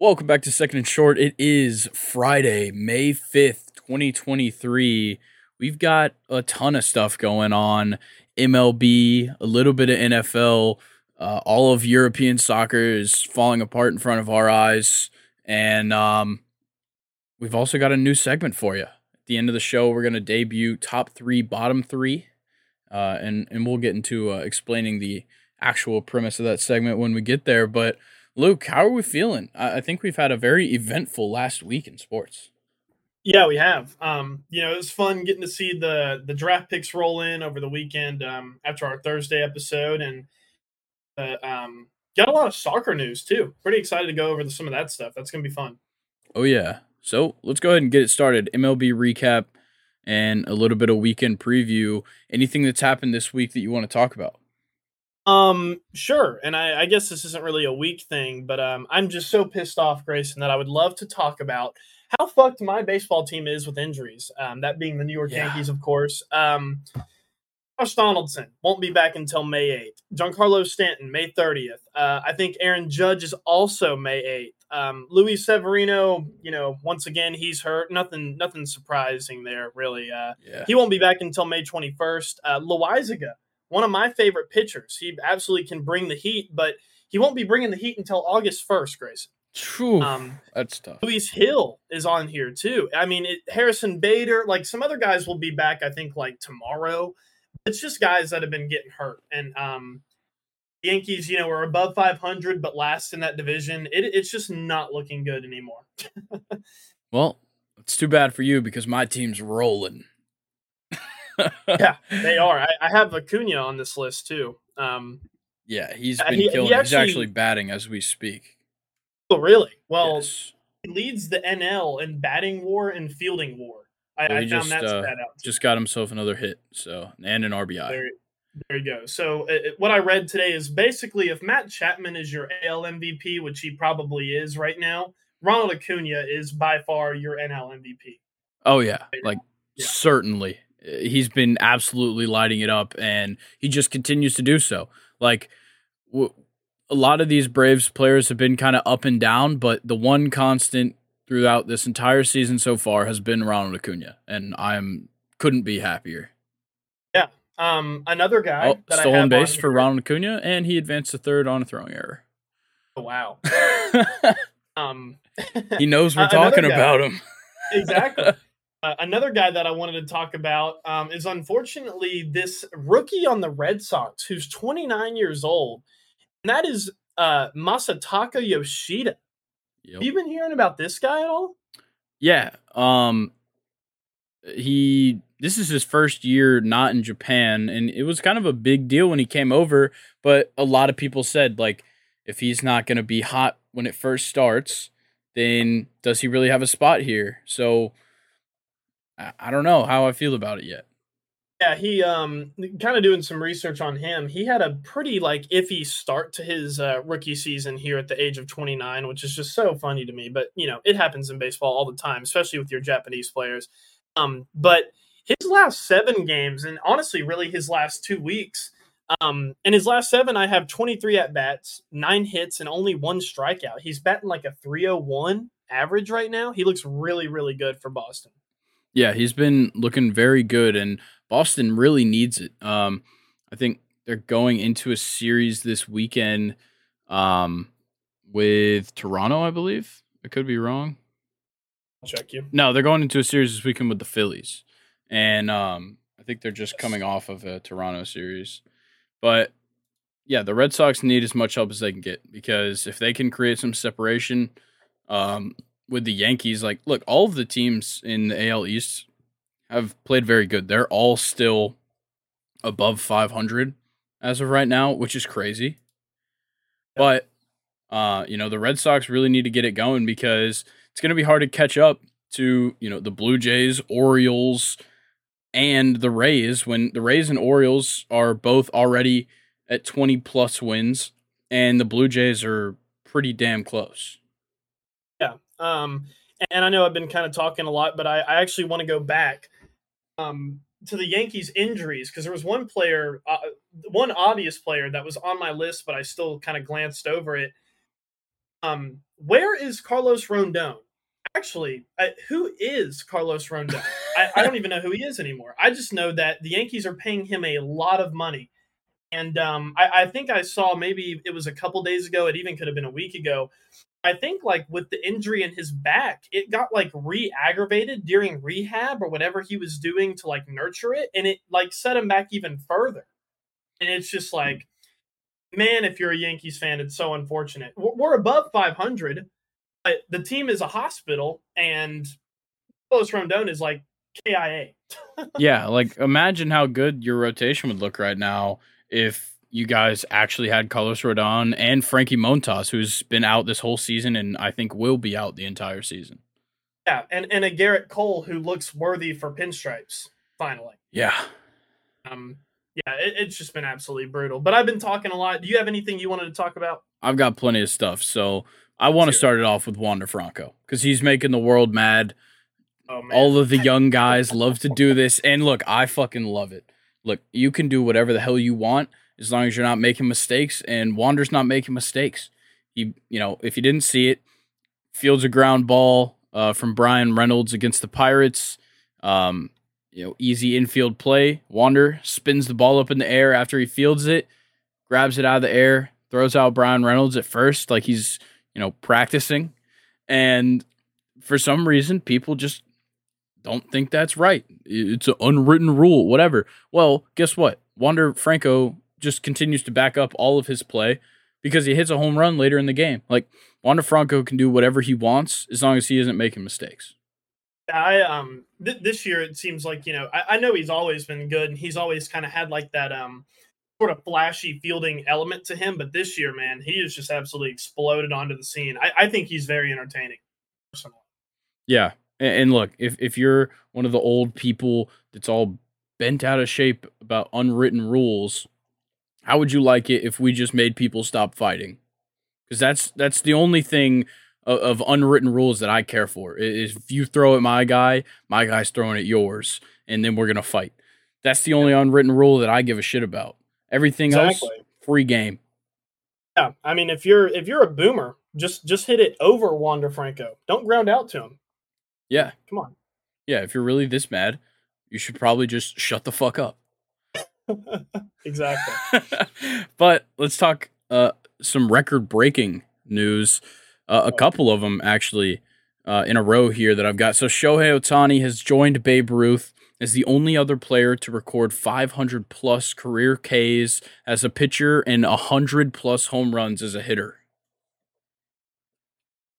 Welcome back to Second and Short. It is Friday, May 5th, 2023. We've got a ton of stuff going on MLB, a little bit of NFL. Uh, all of European soccer is falling apart in front of our eyes. And um, we've also got a new segment for you. At the end of the show, we're going to debut top three, bottom three. Uh, and, and we'll get into uh, explaining the actual premise of that segment when we get there. But Luke, how are we feeling? I, I think we've had a very eventful last week in sports. Yeah, we have. Um, you know, it was fun getting to see the the draft picks roll in over the weekend um, after our Thursday episode, and uh, um, got a lot of soccer news too. Pretty excited to go over the, some of that stuff. That's gonna be fun. Oh yeah. So let's go ahead and get it started. MLB recap and a little bit of weekend preview. Anything that's happened this week that you want to talk about? Um, sure. And I, I guess this isn't really a week thing, but um, I'm just so pissed off, Grayson, that I would love to talk about how fucked my baseball team is with injuries. Um, that being the New York Yeah. Yankees, of course. Um, Josh Donaldson won't be back until May 8th. Giancarlo Stanton, May 30th. Uh, I think Aaron Judge is also May 8th. Um, Luis Severino, you know, once again he's hurt. Nothing, nothing surprising there, really. Uh, Yeah. he won't be back until May 21st. Uh, Loaisiga, one of my favorite pitchers. He absolutely can bring the heat, but he won't be bringing the heat until August 1st, Grayson. True. Um, that's tough. Luis Gil is on here too. I mean, it, Harrison Bader, like some other guys will be back, I think, like tomorrow. It's just guys that have been getting hurt. And um, the Yankees, you know, are above 500, but last in that division. It, it's just not looking good anymore. Well, it's too bad for you because my team's rolling. Yeah, they are. I, I have Acuna on this list too. Um, Yeah, he's been he- he killing. he's actually- actually batting as we speak. oh, really? Well, yes. he leads the NL in batting war and fielding war. I, So I he found just, that uh, out. Just got himself another hit, so and an RBI. There, there you go. So uh, what I read today is basically if Matt Chapman is your AL MVP, which he probably is right now, Ronald Acuna is by far your NL MVP. Oh yeah, like Yeah. certainly. He's been absolutely lighting it up and he just continues to do so. Like w- a lot of these Braves players have been kind of up and down, but the one constant throughout this entire season so far has been Ronald Acuna and I'm couldn't be happier. Yeah. Um, another guy Oh, that I stolen base for Ronald Acuna and he advanced to third on a throwing error. Oh, wow. Um, he knows we're Uh, talking guy. about him. exactly. Uh, another guy that I wanted to talk about um, is unfortunately this rookie on the Red Sox who's 29 years old, and that is uh, Masataka Yoshida. Yep. Have you been hearing about this guy at all? Yeah. Um he this is his first year not in Japan and it was kind of a big deal when he came over, but a lot of people said like if he's not going to be hot when it first starts, then does he really have a spot here? So I, don't know how I feel about it yet. Yeah, he um kind of doing some research on him. He had a pretty like iffy start to his uh, rookie season here at the age of 29, which is just so funny to me. But you know, it happens in baseball all the time, especially with your Japanese players. Um, but his last seven games, and honestly, really his last two weeks, um, in his last seven, I have 23 at bats, nine hits, and only one strikeout. He's batting like a 301 average right now. He looks really, really good for Boston. Yeah, he's been looking very good, and Boston really needs it. Um, I think they're going into a series this weekend um, with Toronto, I believe. I could be wrong. I'll check you. No, they're going into a series this weekend with the Phillies, and um, I think they're just coming off of a Toronto series. But yeah, the Red Sox need as much help as they can get because if they can create some separation um, with the Yankees, like look, all of the teams in the AL East have played very good. They're all still above 500 as of right now, which is crazy. But uh, you know, the Red Sox really need to get it going because it's going to be hard to catch up to, you know, the Blue Jays, Orioles, and the Rays when the Rays and Orioles are both already at 20 plus wins and the Blue Jays are pretty damn close. Um, and I know I've been kind of talking a lot, but I, I actually want to go back um, to the Yankees injuries because there was one player, uh, one obvious player that was on my list, but I still kind of glanced over it. Um, where is Carlos Rondon? Actually, uh, who is Carlos Rondon? I, I don't even know who he is anymore. I just know that the Yankees are paying him a lot of money. And um, I, I, think I saw maybe it was a couple days ago. It even could have been a week ago. I think like with the injury in his back, it got like re-aggravated during rehab or whatever he was doing to like nurture it, and it like set him back even further. And it's just hmm. like, man, if you're a Yankees fan, it's so unfortunate. We're above 500, but the team is a hospital, and Carlos Rondon is like KIA. yeah, like imagine how good your rotation would look right now if you guys actually had Carlos Rodon and Frankie Montas, who's been out this whole season and I think will be out the entire season. Yeah, and, and a Gerrit Cole who looks worthy for pinstripes, finally. Yeah. Um yeah, it, it's just been absolutely brutal. But I've been talking a lot. Do you have anything you wanted to talk about? I've got plenty of stuff. So I want to start it off with Wander Franco because he's making the world mad. Oh, All of the young guys love to do this. And look, I fucking love it. Look, you can do whatever the hell you want as long as you're not making mistakes. And Wander's not making mistakes. He, you know, if you didn't see it, fields a ground ball uh, from Bryan Reynolds against the Pirates. Um, you know, easy infield play. Wander spins the ball up in the air after he fields it, grabs it out of the air, throws out Bryan Reynolds at first, like he's, you know, practicing. And for some reason, people just don't think that's right. It's an unwritten rule, whatever. Well, guess what? Wander Franco just continues to back up all of his play because he hits a home run later in the game. Like Wander Franco can do whatever he wants as long as he isn't making mistakes. I um th- this year it seems like you know I, I know he's always been good and he's always kind of had like that um sort of flashy fielding element to him, but this year, man, he has just absolutely exploded onto the scene. I, I think he's very entertaining, personally. Yeah, and, and look, if if you're one of the old people that's all bent out of shape about unwritten rules, how would you like it if we just made people stop fighting? Because that's that's the only thing of, of, unwritten rules that I care for. Is if you throw at my guy, my guy's throwing at yours, and then we're gonna fight. That's the only unwritten rule that I give a shit about. Everything exactly. else, free game. Yeah, I mean, if you're if you're a boomer, just just hit it over Wander Franco. Don't ground out to him. Yeah, come on. Yeah, if you're really this mad, you should probably just shut the fuck up. Exactly. but let's talk uh, some record breaking news. Uh, a couple of them actually uh, in a row here that I've got. So Shohei Ohtani has joined Babe Ruth as the only other player to record 500 plus career Ks as a pitcher and 100 plus home runs as a hitter.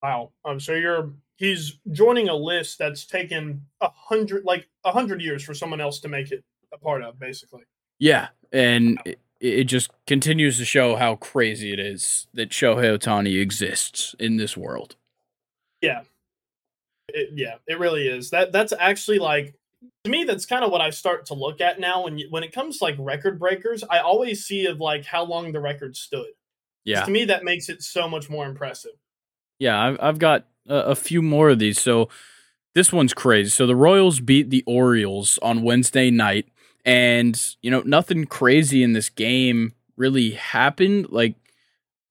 Wow. Um, so you're he's joining a list that's taken a hundred like a hundred years for someone else to make it a part of, basically. Yeah, and it, it just continues to show how crazy it is that Shohei Ohtani exists in this world. Yeah, it, yeah, it really is. That that's actually like to me. That's kind of what I start to look at now. When you, when it comes to like record breakers, I always see of like how long the record stood. Yeah, to me that makes it so much more impressive. Yeah, I've I've got a, a few more of these. So this one's crazy. So the Royals beat the Orioles on Wednesday night and, you know, nothing crazy in this game really happened. Like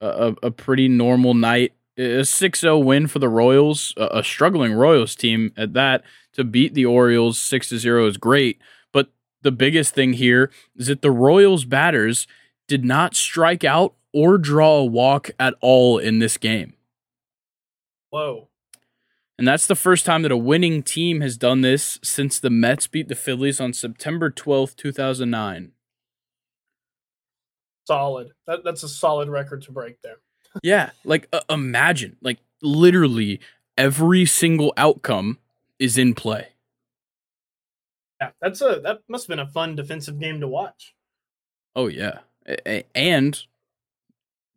a, a pretty normal night. A 6 0 win for the Royals, a, a struggling Royals team at that. To beat the Orioles 6 0 is great. But the biggest thing here is that the Royals batters did not strike out or draw a walk at all in this game. Whoa. And that's the first time that a winning team has done this since the Mets beat the Phillies on September 12th, 2009. Solid. That, that's a solid record to break there. yeah. Like, uh, imagine, like, literally every single outcome is in play. Yeah, that's a that must have been a fun defensive game to watch. Oh yeah, and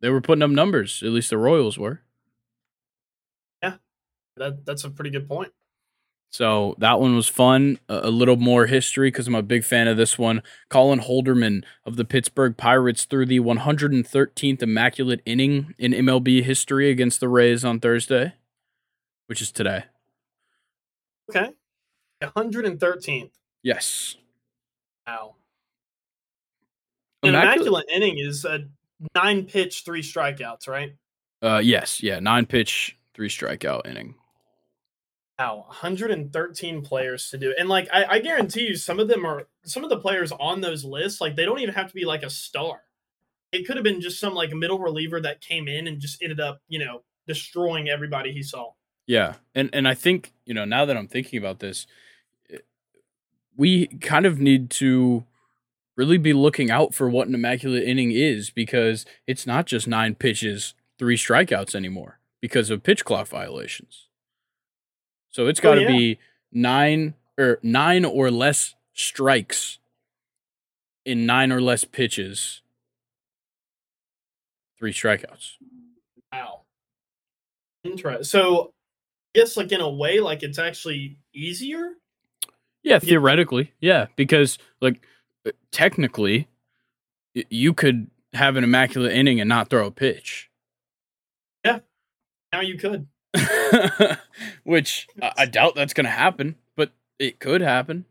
they were putting up numbers. At least the Royals were that that's a pretty good point. So that one was fun. A, a little more history because I'm a big fan of this one. Colin Holderman of the Pittsburgh Pirates threw the 113th immaculate inning in MLB history against the Rays on Thursday, which is today. Okay. 113th. Yes. Wow. An immaculate, immaculate inning is a nine pitch, three strikeouts, right? Uh, yes, yeah, nine pitch, three strikeout inning. Wow, 113 players to do, and like I, I guarantee you, some of them are some of the players on those lists. Like they don't even have to be like a star. It could have been just some like middle reliever that came in and just ended up, you know, destroying everybody he saw. Yeah, and and I think you know now that I'm thinking about this, eh, we kind of need to really be looking out for what an immaculate inning is because it's not just nine pitches, three strikeouts anymore because of pitch clock violations. So it's got to oh, yeah. be nine or nine or less strikes in nine or less pitches, three strikeouts. Wow. Interesting. So, I guess like in a way, like it's actually easier. Yeah, theoretically, yeah, because like uh, technically, you could have an immaculate inning and not throw a pitch. Yeah, now you could. Which I doubt that's going to happen, but it could happen.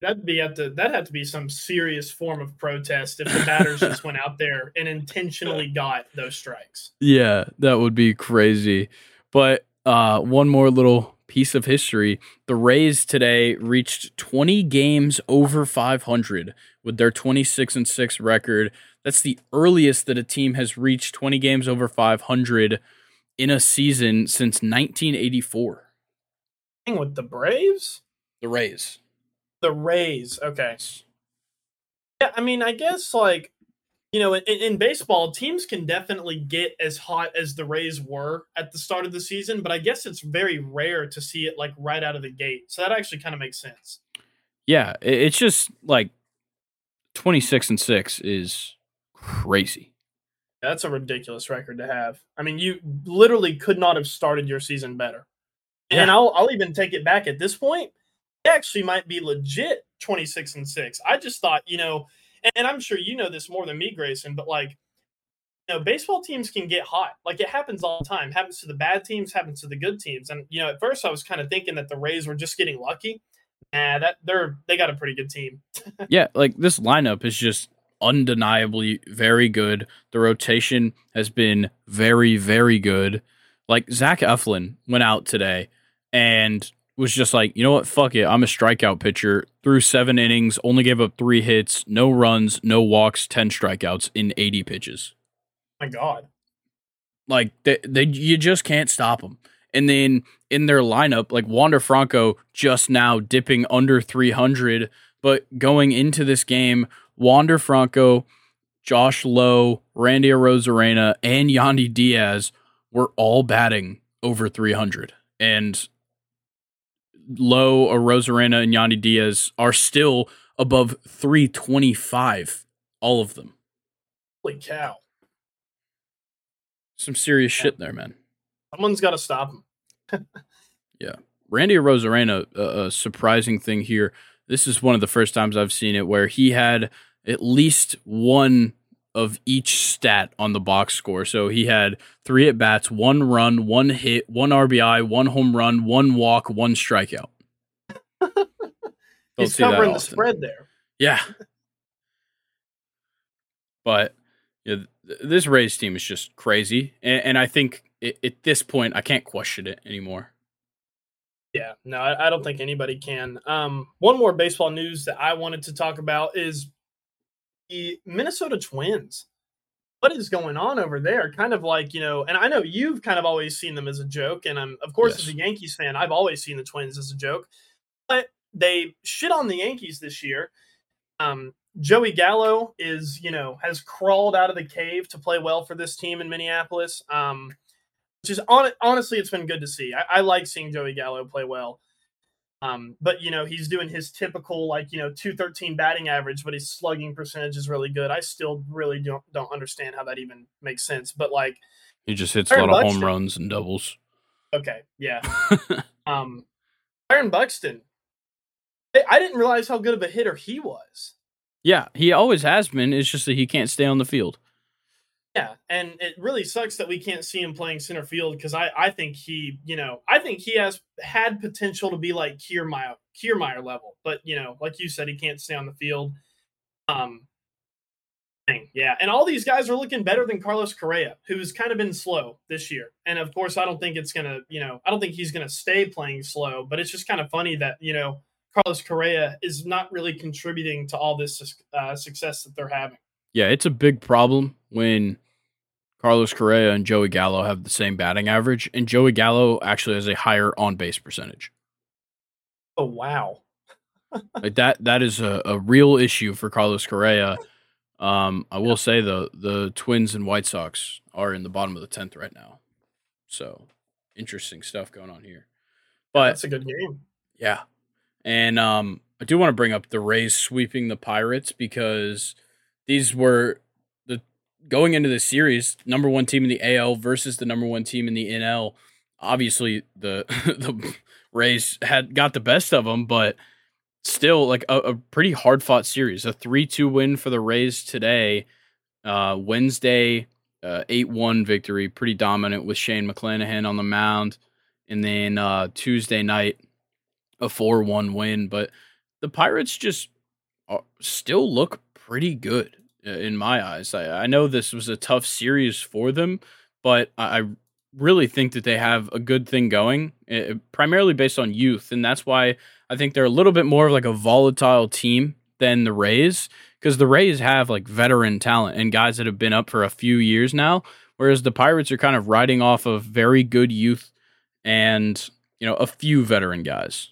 That'd be at the that had to be some serious form of protest if the batters just went out there and intentionally got those strikes. Yeah, that would be crazy. But uh, one more little piece of history: the Rays today reached 20 games over 500 with their 26 and six record. That's the earliest that a team has reached 20 games over 500 in a season since 1984. With the Braves? The Rays. The Rays. Okay. Yeah, I mean, I guess like you know, in, in, baseball, teams can definitely get as hot as the Rays were at the start of the season, but I guess it's very rare to see it like right out of the gate. So that actually kind of makes sense. Yeah, it's just like 26 and 6 is crazy. That's a ridiculous record to have. I mean, you literally could not have started your season better. Yeah. And I'll I'll even take it back at this point. It actually might be legit 26 and 6. I just thought, you know, and, and I'm sure you know this more than me, Grayson, but like you know, baseball teams can get hot. Like it happens all the time. Happens to the bad teams, happens to the good teams. And you know, at first I was kind of thinking that the Rays were just getting lucky. Nah, that they're they got a pretty good team. yeah, like this lineup is just undeniably very good. The rotation has been very, very good. Like Zach Eflin went out today and was just like, you know what, fuck it. I'm a strikeout pitcher. Threw seven innings, only gave up three hits, no runs, no walks, 10 strikeouts in 80 pitches. My God. Like, they, they you just can't stop them. And then in their lineup, like Wander Franco just now dipping under 300, but going into this game Wander Franco, Josh Lowe, Randy Arozarena, and Yandy Diaz were all batting over 300. And Lowe, Arozarena, and Yandy Diaz are still above 325, all of them. Holy cow. Some serious yeah. shit there, man. Someone's got to stop him. yeah. Randy Arozarena, a, a surprising thing here this is one of the first times I've seen it where he had at least one of each stat on the box score. So he had three at bats, one run, one hit, one RBI, one home run, one walk, one strikeout. He's covering the spread there. Yeah. but yeah, this Rays team is just crazy. And, and I think it, at this point, I can't question it anymore. Yeah, no, I, I don't think anybody can. Um, one more baseball news that I wanted to talk about is the Minnesota Twins. What is going on over there? Kind of like, you know, and I know you've kind of always seen them as a joke. And I'm, of course, yes. as a Yankees fan, I've always seen the Twins as a joke. But they shit on the Yankees this year. Um, Joey Gallo is, you know, has crawled out of the cave to play well for this team in Minneapolis. Um, which is on, honestly, it's been good to see. I, I like seeing Joey Gallo play well. Um, but you know, he's doing his typical like you know 213 batting average, but his slugging percentage is really good. I still really don't don't understand how that even makes sense. But like he just hits Aaron a lot Buxton, of home runs and doubles. Okay, yeah. um, Aaron Buxton, I didn't realize how good of a hitter he was. Yeah, he always has been. It's just that he can't stay on the field. Yeah, and it really sucks that we can't see him playing center field because I, I think he, you know, I think he has had potential to be like Kiermaier, Kiermaier level, but you know, like you said, he can't stay on the field. Um, thing. Yeah, and all these guys are looking better than Carlos Correa, who's kind of been slow this year. And of course, I don't think it's gonna, you know, I don't think he's gonna stay playing slow. But it's just kind of funny that you know Carlos Correa is not really contributing to all this uh, success that they're having. Yeah, it's a big problem when Carlos Correa and Joey Gallo have the same batting average, and Joey Gallo actually has a higher on base percentage. Oh wow! like that that is a, a real issue for Carlos Correa. Um, I will say the the Twins and White Sox are in the bottom of the tenth right now, so interesting stuff going on here. But that's a good game. Yeah, and um, I do want to bring up the Rays sweeping the Pirates because these were the going into the series number one team in the AL versus the number one team in the NL. Obviously, the the Rays had got the best of them, but still like a, a pretty hard fought series. A three two win for the Rays today. Uh, Wednesday, uh, eight uh, one victory, pretty dominant with Shane McClanahan on the mound, and then uh, Tuesday night a four one win. But the Pirates just uh, still look pretty good uh, in my eyes. I, I know this was a tough series for them, but I really think that they have a good thing going, uh, primarily based on youth, and that's why I think they're a little bit more of like a volatile team than the Rays because the Rays have like veteran talent and guys that have been up for a few years now, whereas the Pirates are kind of riding off of very good youth and you know a few veteran guys.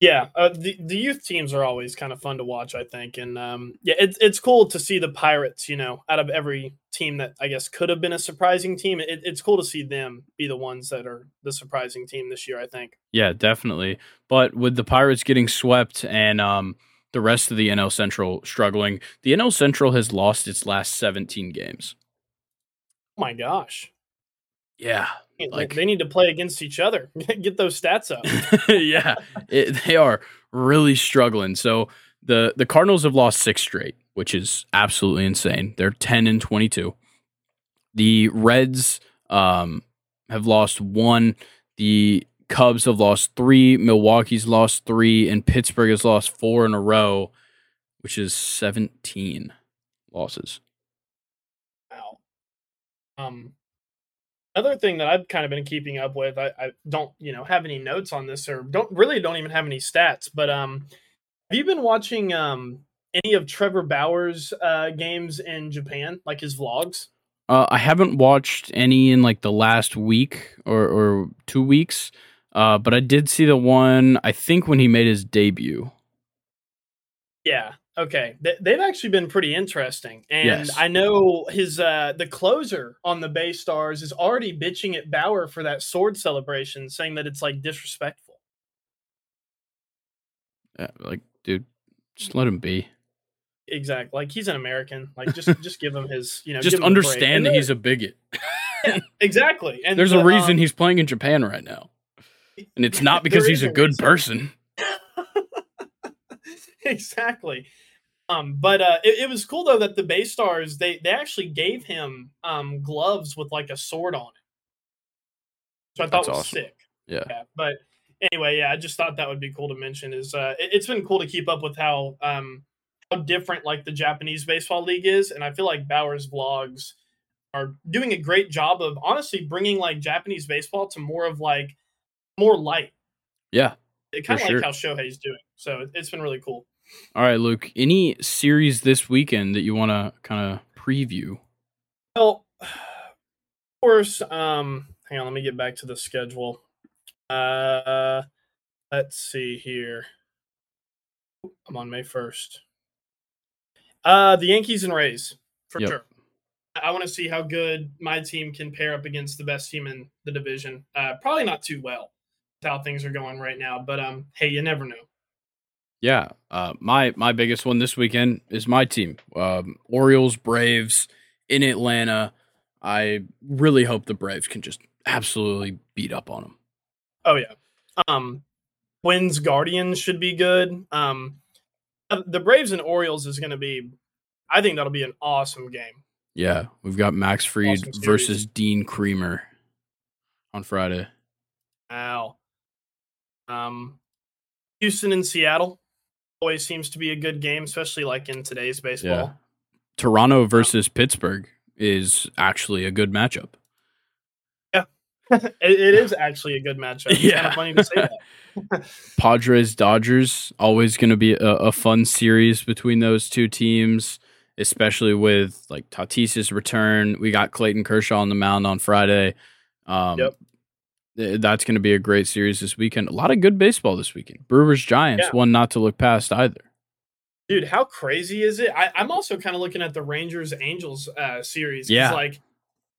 Yeah, uh, the the youth teams are always kind of fun to watch, I think, and um, yeah, it's it's cool to see the Pirates. You know, out of every team that I guess could have been a surprising team, it, it's cool to see them be the ones that are the surprising team this year. I think. Yeah, definitely. But with the Pirates getting swept and um, the rest of the NL Central struggling, the NL Central has lost its last seventeen games. Oh my gosh. Yeah, like they need to play against each other. Get those stats up. yeah, it, they are really struggling. So the the Cardinals have lost six straight, which is absolutely insane. They're ten and twenty two. The Reds um, have lost one. The Cubs have lost three. Milwaukee's lost three, and Pittsburgh has lost four in a row, which is seventeen losses. Wow. Um, Another thing that I've kind of been keeping up with, I, I, don't, you know, have any notes on this or don't really don't even have any stats, but um, have you been watching um any of Trevor Bauer's uh, games in Japan, like his vlogs? Uh, I haven't watched any in like the last week or, or two weeks, uh, but I did see the one I think when he made his debut. Yeah, Okay, they've actually been pretty interesting, and yes. I know his uh, the closer on the Bay Stars is already bitching at Bauer for that sword celebration, saying that it's like disrespectful. Yeah, like, dude, just let him be. Exactly, like he's an American. Like, just just give him his, you know, just understand that he's a bigot. yeah, exactly, and there's the, a reason um, he's playing in Japan right now, and it's not because he's a good reason. person. exactly. Um, but uh, it, it, was cool though that the Bay Stars they they actually gave him um gloves with like a sword on it, so I thought That's was awesome. sick. Yeah. yeah. But anyway, yeah, I just thought that would be cool to mention. Is uh, it, has been cool to keep up with how um how different like the Japanese baseball league is, and I feel like Bauer's vlogs are doing a great job of honestly bringing like Japanese baseball to more of like more light. Yeah. It kind of like sure. how Shohei's doing. So it's been really cool. All right, Luke. Any series this weekend that you want to kind of preview? Well, of course. Um, hang on. Let me get back to the schedule. Uh, let's see here. I'm on May first. Uh, the Yankees and Rays for yep. sure. I want to see how good my team can pair up against the best team in the division. Uh, probably not too well, how things are going right now. But um, hey, you never know. Yeah, uh, my my biggest one this weekend is my team, um, Orioles Braves in Atlanta. I really hope the Braves can just absolutely beat up on them. Oh yeah, um, Twins Guardians should be good. Um, uh, the Braves and Orioles is going to be, I think that'll be an awesome game. Yeah, we've got Max Fried awesome versus Dean Kremer on Friday. Wow. Um, Houston and Seattle always seems to be a good game, especially like in today's baseball. Yeah. Toronto versus Pittsburgh is actually a good matchup. it, it is actually a good matchup. It's Yeah. kind of funny to say that. Padres Dodgers always going to be a, a fun series between those two teams, especially with like Tatis's return. We got Clayton Kershaw on the mound on Friday. Um, Yep. Th- That's going to be a great series this weekend. A lot of good baseball this weekend. Brewers Giants, Yeah. one not to look past either. Dude, how crazy is it? I, I'm also kind of looking at the Rangers Angels uh, series. Yeah. Like,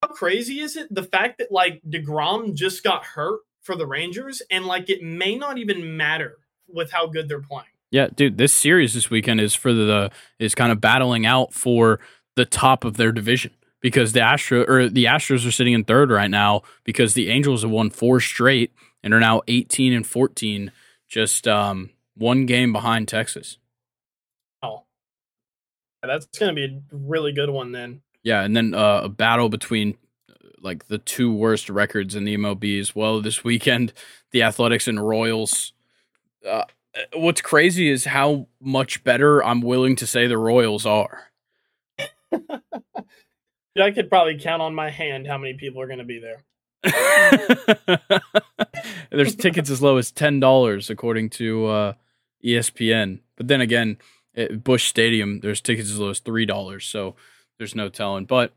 how crazy is it? The fact that like DeGrom just got hurt for the Rangers and like it may not even matter with how good they're playing. Yeah, dude, this series this weekend is for the is kind of battling out for the top of their division because the Astro or the Astros are sitting in third right now because the Angels have won four straight and are now 18 and 14 just um one game behind Texas. Oh, that's going to be a really good one then. Yeah, and then uh, a battle between uh, like the two worst records in the MLB as well this weekend, the Athletics and Royals. Uh, what's crazy is how much better I'm willing to say the Royals are. I could probably count on my hand how many people are going to be there. There's tickets as low as ten dollars, according to uh, ESPN. But then again, at Busch Stadium, there's tickets as low as three dollars. So there's no telling. But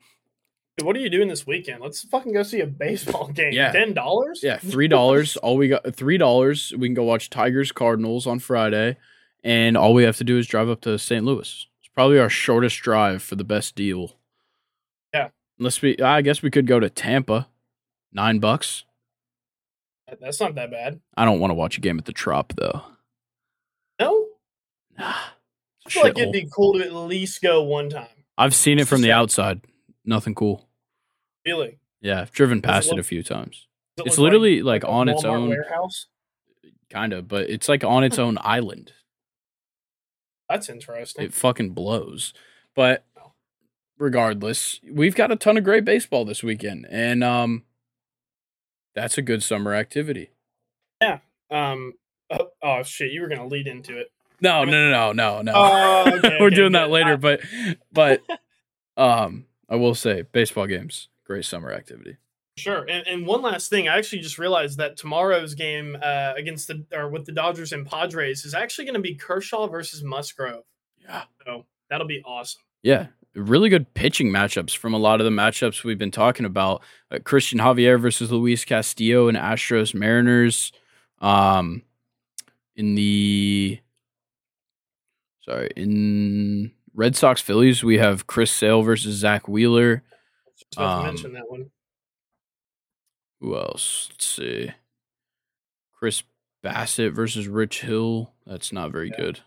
what are you doing this weekend? Let's fucking go see a baseball game. Yeah. ten dollars? yeah, three dollars. all we got three dollars. We can go watch Tigers Cardinals on Friday, and all we have to do is drive up to St. Louis. It's probably our shortest drive for the best deal. Unless we, I guess we could go to Tampa. Nine bucks. That's not that bad. I don't want to watch a game at the Trop though. No, Nah, I feel like it'd be cool to at least go one time. I've seen it from the outside. Nothing cool. Really? Yeah, I've driven Does it past it, a few times. It It's literally like, a on its own, warehouse. kind of, but it's like on its own island. That's interesting. It fucking blows. But regardless, we've got a ton of great baseball this weekend, and um, that's a good summer activity. Yeah. Um. Oh, oh, shit! You were gonna lead into it. No, no, no, no, no, no. Oh, okay, We're doing that later, but but um, I will say baseball games, great summer activity. Sure. And, and one last thing, I actually just realized that tomorrow's game uh, against the or with the Dodgers and Padres is actually going to be Kershaw versus Musgrove. Yeah. So that'll be awesome. Yeah, really good pitching matchups from a lot of the matchups we've been talking about. Uh, Cristian Javier versus Luis Castillo and Astros Mariners. Um, in the sorry, in Red Sox Phillies, we have Chris Sale versus Zack Wheeler. Um, to mention that one. Who else? Let's see. Chris Bassitt versus Rich Hill. That's not very Yeah. good.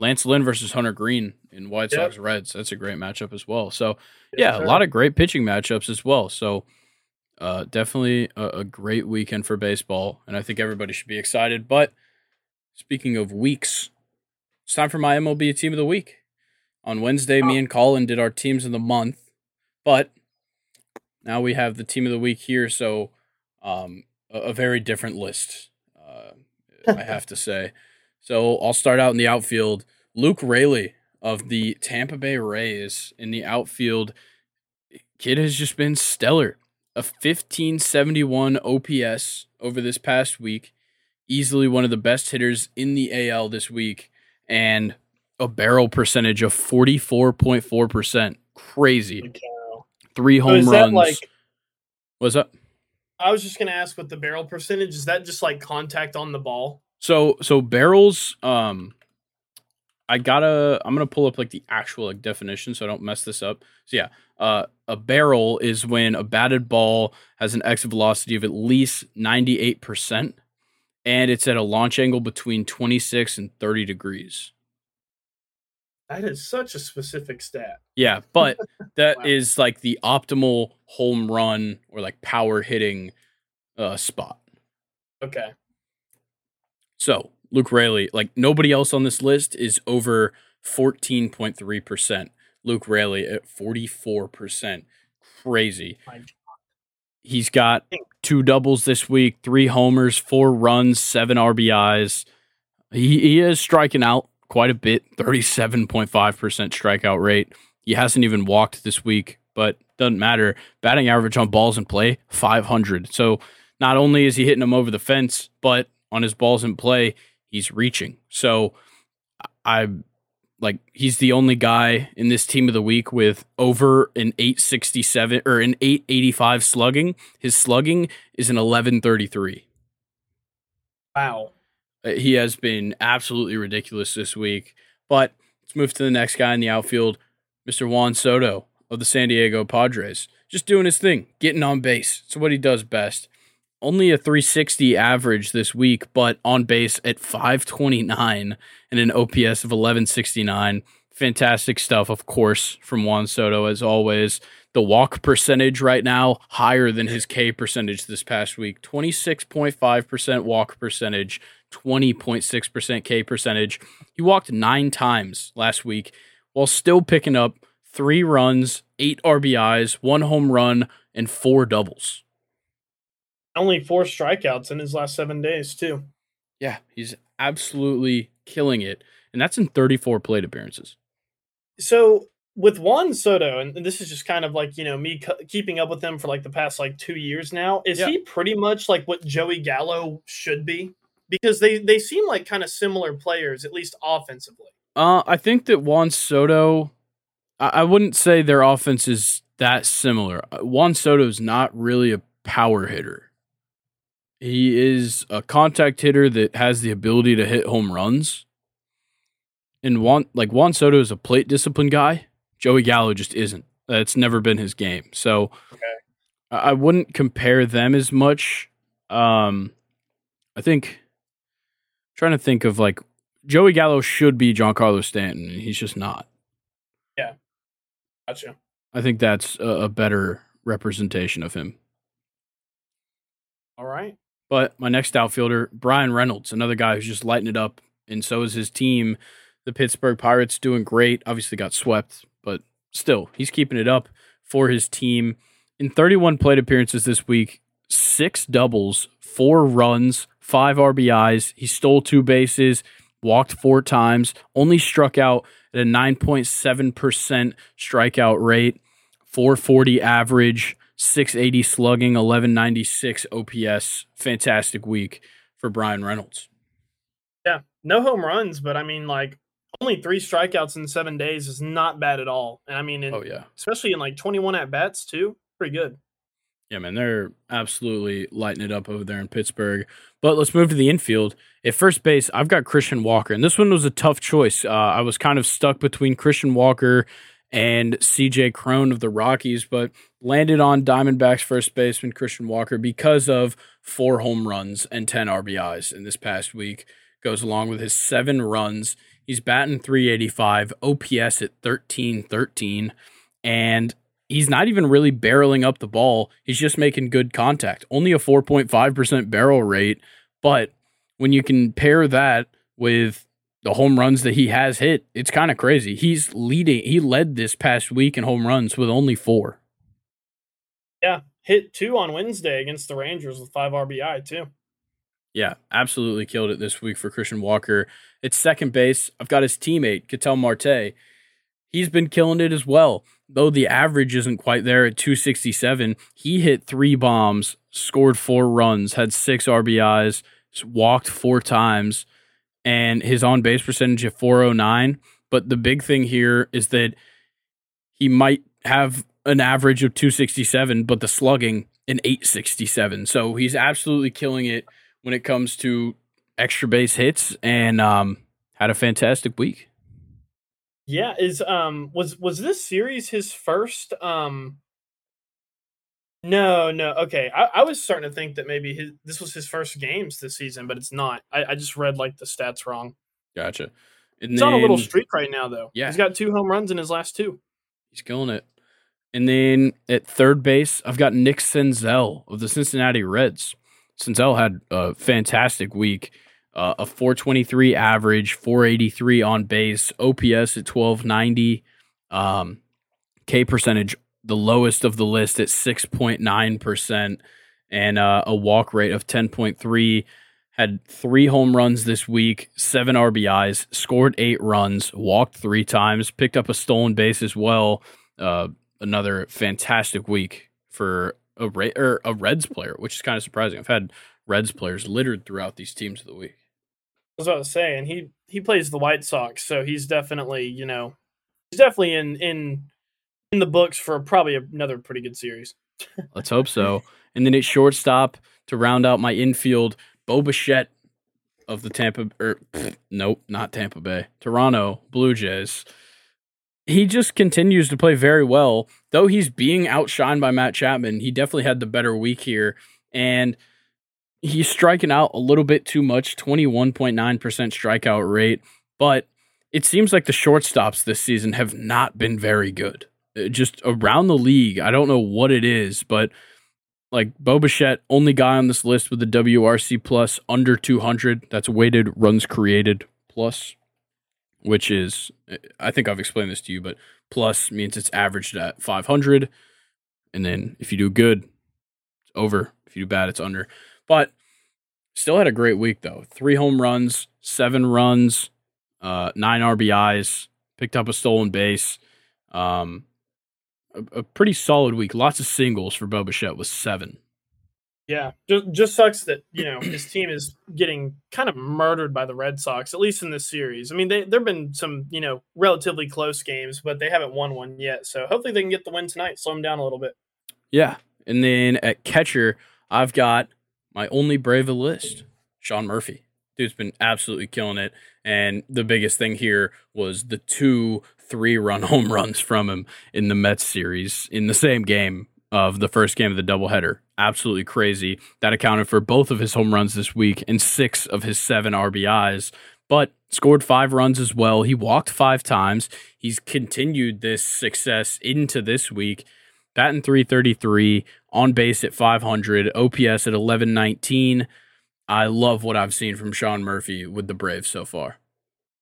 Lance Lynn versus Hunter Greene in White Yep. Sox Reds. That's a great matchup as well. So yeah, a lot of great pitching matchups as well. So uh, definitely a, a great weekend for baseball, and I think everybody should be excited. But speaking of weeks, it's time for my MLB Team of the Week. On Wednesday, me Oh. and Colin did our teams of the month, but now we have the Team of the Week here. So um, a, a very different list, uh, I have to say. So I'll start out in the outfield. Luke Raley of the Tampa Bay Rays in the outfield. Kid has just been stellar. A 1571 OPS over this past week. Easily one of the best hitters in the AL this week. And a barrel percentage of 44.4%. Crazy. Three home is runs. that like? What's up? I was just gonna ask what the barrel percentage is. That just like contact on the ball? So so barrels, um I gotta I'm gonna pull up like the actual like definition so I don't mess this up. So yeah, uh a barrel is when a batted ball has an exit velocity of at least 98% and it's at a launch angle between 26 and 30 degrees. That is such a specific stat. Yeah, but that is Wow. like the optimal home run or like power hitting uh spot. Okay. So Luke Raley, like nobody else on this list is over 14.3%. Luke Raley at 44%. Crazy. He's got two doubles this week, three homers, four runs, seven RBIs. He, he is striking out quite a bit, 37.5% strikeout rate. He hasn't even walked this week, but doesn't matter. Batting average on balls in play, 500. So not only is he hitting them over the fence, but on his balls in play, he's reaching. So I like he's the only guy in this team of the week with over an 867 or an 885 slugging. His slugging is an 1133. Wow. Uh, He has been absolutely ridiculous this week. But let's move to the next guy in the outfield, Mr. Juan Soto of the San Diego Padres. Just doing his thing, getting on base. It's what he does best. Only a 360 average this week, but on base at 529 and an OPS of 1169. Fantastic stuff, of course, from Juan Soto, as always. The walk percentage right now higher than his K percentage this past week 26.5% walk percentage, 20.6% K percentage. He walked nine times last week while still picking up three runs, eight RBIs, one home run, and four doubles. Only four strikeouts in his last seven days, too. Yeah, he's absolutely killing it. And that's in 34 plate appearances. So with Juan Soto, and this is just kind of like you know me cu- keeping up with him for like the past like two years now. Is Yeah. he pretty much like what Joey Gallo should be? Because they they seem like kind of similar players, at least offensively. Uh, I think that Juan Soto, I, I wouldn't say their offense is that similar. Uh, Juan Soto is not really a power hitter. He is a contact hitter that has the ability to hit home runs. And Juan, like Juan Soto is a plate discipline guy. Joey Gallo just isn't. That's never been his game. So Okay. I wouldn't compare them as much. Um, I think trying to think of like Joey Gallo should be Giancarlo Stanton, and he's just not. Yeah, gotcha. I think that's a, a better representation of him. All right. But my next outfielder, Bryan Reynolds, another guy who's just lighting it up, and so is his team. The Pittsburgh Pirates doing great. Obviously got swept, but still, he's keeping it up for his team. In 31 plate appearances this week, six doubles, four runs, five RBIs. He stole two bases, walked four times, only struck out at a 9.7% strikeout rate, 440 average, 680 slugging, 1196 OPS. Fantastic week for Bryan Reynolds. Yeah. No home runs, but I mean, like only three strikeouts in seven days is not bad at all. And I mean, in, Oh, yeah. especially in like 21 at bats too, pretty good. Yeah, man, they're absolutely lighting it up over there in Pittsburgh. But let's move to the infield. At first base, I've got Christian Walker, and this one was a tough choice. Uh, I was kind of stuck between Christian Walker and CJ Cron of the Rockies, but landed on Diamondbacks first baseman Christian Walker because of four home runs and 10 RBIs in this past week. Goes along with his seven runs. He's batting 385, OPS at 1313, and he's not even really barreling up the ball. He's just making good contact. Only a 4.5% barrel rate, but when you can pair that with the home runs that he has hit, it's kind of crazy. He's leading, he led this past week in home runs with only four. Yeah. Hit two on Wednesday against the Rangers with five RBI too. Yeah, absolutely killed it this week for Christian Walker. It's second base. I've got his teammate, Ketel Marte. He's been killing it as well. Though the average isn't quite there at 267, he hit three bombs, scored four runs, had six RBIs, walked four times, and his on base percentage of 409. But the big thing here is that he might have an average of 267, but the slugging an 867. So he's absolutely killing it when it comes to extra base hits and um, had a fantastic week. Yeah, is um was was this series his first um No, no, okay. I, I was starting to think that maybe his this was his first games this season, but it's not. I, I just read like the stats wrong. Gotcha. And He's on a little streak right now though. Yeah. He's got two home runs in his last two. He's killing it. And then at third base, I've got Nick Senzel of the Cincinnati Reds. Senzel had a fantastic week. Uh, a 423 average, 483 on base, OPS at 1290, um, K percentage, the lowest of the list at 6.9%, and uh, a walk rate of 10.3. had three home runs this week, seven RBIs, scored eight runs, walked three times, picked up a stolen base as well. Uh, another fantastic week for a, Ra- or a Reds player, which is kind of surprising. I've had Reds players littered throughout these teams of the week. I was about to say, and he he plays the White Sox, so he's definitely you know he's definitely in in in the books for probably another pretty good series. Let's hope so. And then at shortstop to round out my infield, Bo Bichette of the Tampa or pff, nope, not Tampa Bay, Toronto Blue Jays. He just continues to play very well, though he's being outshined by Matt Chapman. He definitely had the better week here, and he's striking out a little bit too much, twenty one point nine percent strikeout rate. But it seems like the shortstops this season have not been very good. Uh, Just around the league, I don't know what it is, but like Bo Bichette, only guy on this list with the WRC plus under 200. That's weighted runs created plus, which is, I think I've explained this to you, but plus means it's averaged at 500. And then if you do good, it's over. If you do bad, it's under. But still had a great week, though. Three home runs, seven runs, uh, nine RBIs, picked up a stolen base. Um, a, a pretty solid week. Lots of singles for Bo Bichette with seven. Yeah, just just sucks that you know his team is getting kind of murdered by the Red Sox, at least in this series. I mean, they there've been some you know relatively close games, but they haven't won one yet. So hopefully they can get the win tonight, slow them down a little bit. Yeah. And then at catcher, I've got my only brave of list, Sean Murphy. Dude's been absolutely killing it. And the biggest thing here was the two three run home runs from him in the Mets series in the same game of the first game of the doubleheader. Absolutely crazy. That accounted for both of his home runs this week and six of his seven RBIs, but scored five runs as well. He walked five times. He's continued this success into this week. Batting 333, on base at 500, OPS at 1119. I love what I've seen from Sean Murphy with the Braves so far.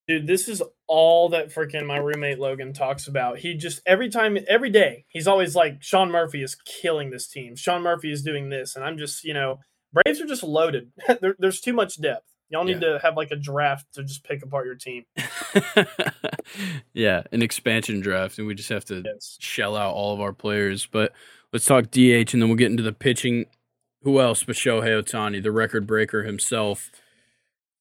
Dude, this is all that freaking my roommate Logan talks about. He just every time, every day, he's always like, Sean Murphy is killing this team. Sean Murphy is doing this, and I'm just, you know, Braves are just loaded. there, there's too much depth. Y'all need to have like a draft to just pick apart your team. yeah, an expansion draft, and we just have to Yes. shell out all of our players. But let's talk DH, and then we'll get into the pitching. Who else but Shohei Ohtani, the record breaker himself?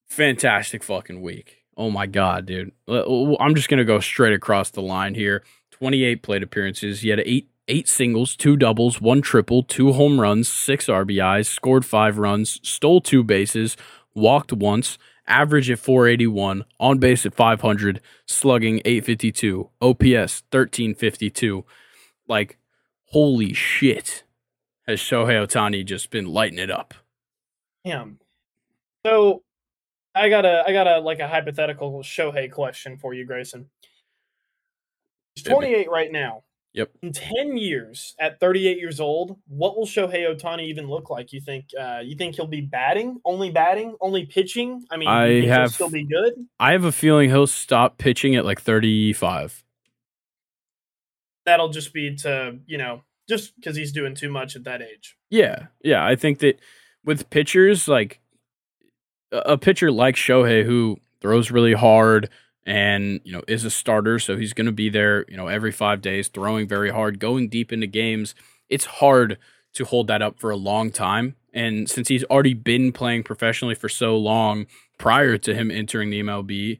Fantastic fucking week. Oh my god, dude! Uh, uh, I'm just gonna go straight across the line here. 28 plate appearances. He had eight eight singles, two doubles, one triple, two home runs, six RBIs, scored five runs, stole two bases, walked once, average at 481, on base at 500, slugging 852, OPS 1352. Like, holy shit, has Shohei Ohtani just been lighting it up? Damn. So I got a I got a like a hypothetical Shohei question for you, Grayson. He's 28 right now. Yep. In 10 years, at 38 years old, what will Shohei Ohtani even look like? You think uh, you think he'll be batting, only batting, only pitching? I mean, I you think he'll have- still be good. I have a feeling he'll stop pitching at like 35. That'll just be to you know just because he's doing too much at that age. Yeah, yeah. I think that with pitchers, like a pitcher like Shohei, who throws really hard and you know is a starter, so he's going to be there, you know, every five days, throwing very hard, going deep into games. It's hard to hold that up for a long time, and since he's already been playing professionally for so long prior to him entering the MLB,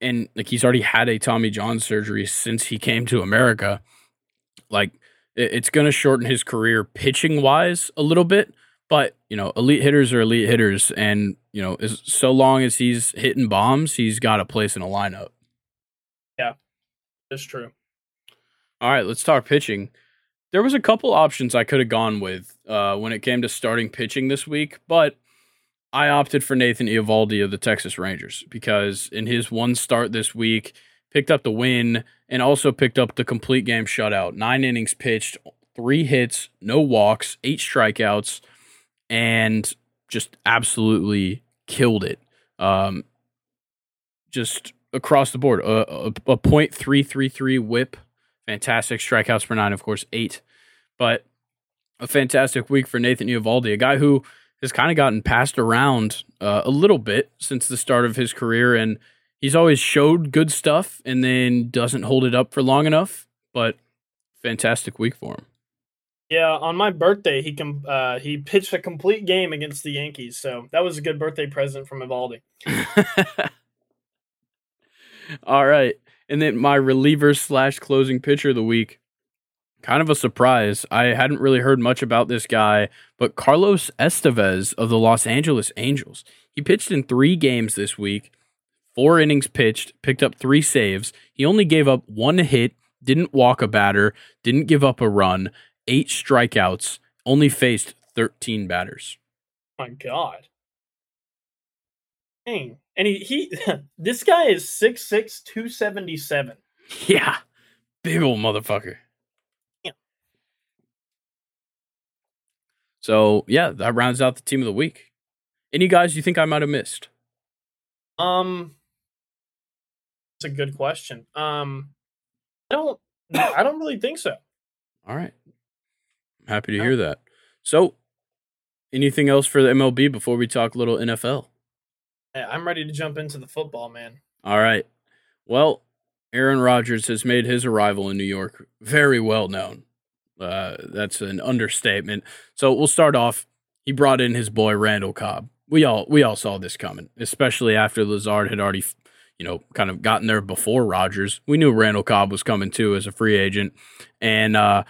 and like he's already had a Tommy John surgery since he came to America, like it's going to shorten his career pitching wise a little bit. But you know, elite hitters are elite hitters, and you know, as so long as he's hitting bombs, he's got a place in a lineup. Yeah, that's true. All right, let's talk pitching. There was a couple options I could have gone with uh, when it came to starting pitching this week, but I opted for Nathan Eovaldi of the Texas Rangers because in his one start this week, picked up the win and also picked up the complete game shutout. Nine innings pitched, three hits, no walks, eight strikeouts, and just absolutely killed it. Um, just across the board, a, a, a .333 whip, fantastic strikeouts per nine, of course, eight, but a fantastic week for Nathan Eovaldi, a guy who has kind of gotten passed around uh, a little bit since the start of his career, and he's always showed good stuff and then doesn't hold it up for long enough. But fantastic week for him. Yeah, on my birthday, he com- uh, he pitched a complete game against the Yankees, so that was a good birthday present from Eovaldi. All right, and then my reliever slash closing pitcher of the week, kind of a surprise. I hadn't really heard much about this guy, but Carlos Estevez of the Los Angeles Angels. He pitched in three games this week, four innings pitched, picked up three saves. He only gave up one hit, didn't walk a batter, didn't give up a run eight strikeouts, only faced 13 batters. My God. Dang. And he, he this guy is 6'6, 277. Yeah. Big old motherfucker. Yeah. So yeah, that rounds out the team of the week. Any guys you think I might have missed? Um that's a good question. Um I don't I don't really think so. All right. Happy to hear that. So, anything else for the MLB before we talk a little NFL? I'm ready to jump into the football, man. All right. Well, Aaron Rodgers has made his arrival in New York very well known. Uh, that's an understatement. So we'll start off. He brought in his boy Randall Cobb. We all we all saw this coming, especially after Lazard had already, you know, kind of gotten there before Rodgers. We knew Randall Cobb was coming too as a free agent, and uh,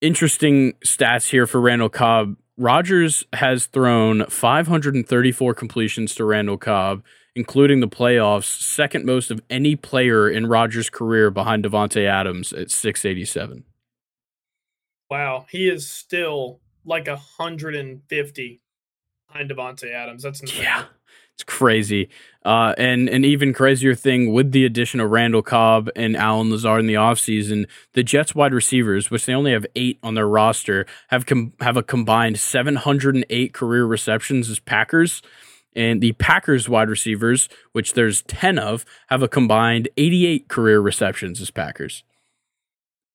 interesting stats here for Randall Cobb. Rodgers has thrown 534 completions to Randall Cobb, including the playoffs, second most of any player in Rodgers' career behind Davante Adams at 687. Wow, he is still like 150 behind Davante Adams. That's insane. Yeah. It's crazy. Uh, and an even crazier thing with the addition of Randall Cobb and Allen Lazard in the offseason, the Jets wide receivers, which they only have eight on their roster, have com- have a combined 708 career receptions as Packers. And the Packers wide receivers, which there's 10 of, have a combined 88 career receptions as Packers.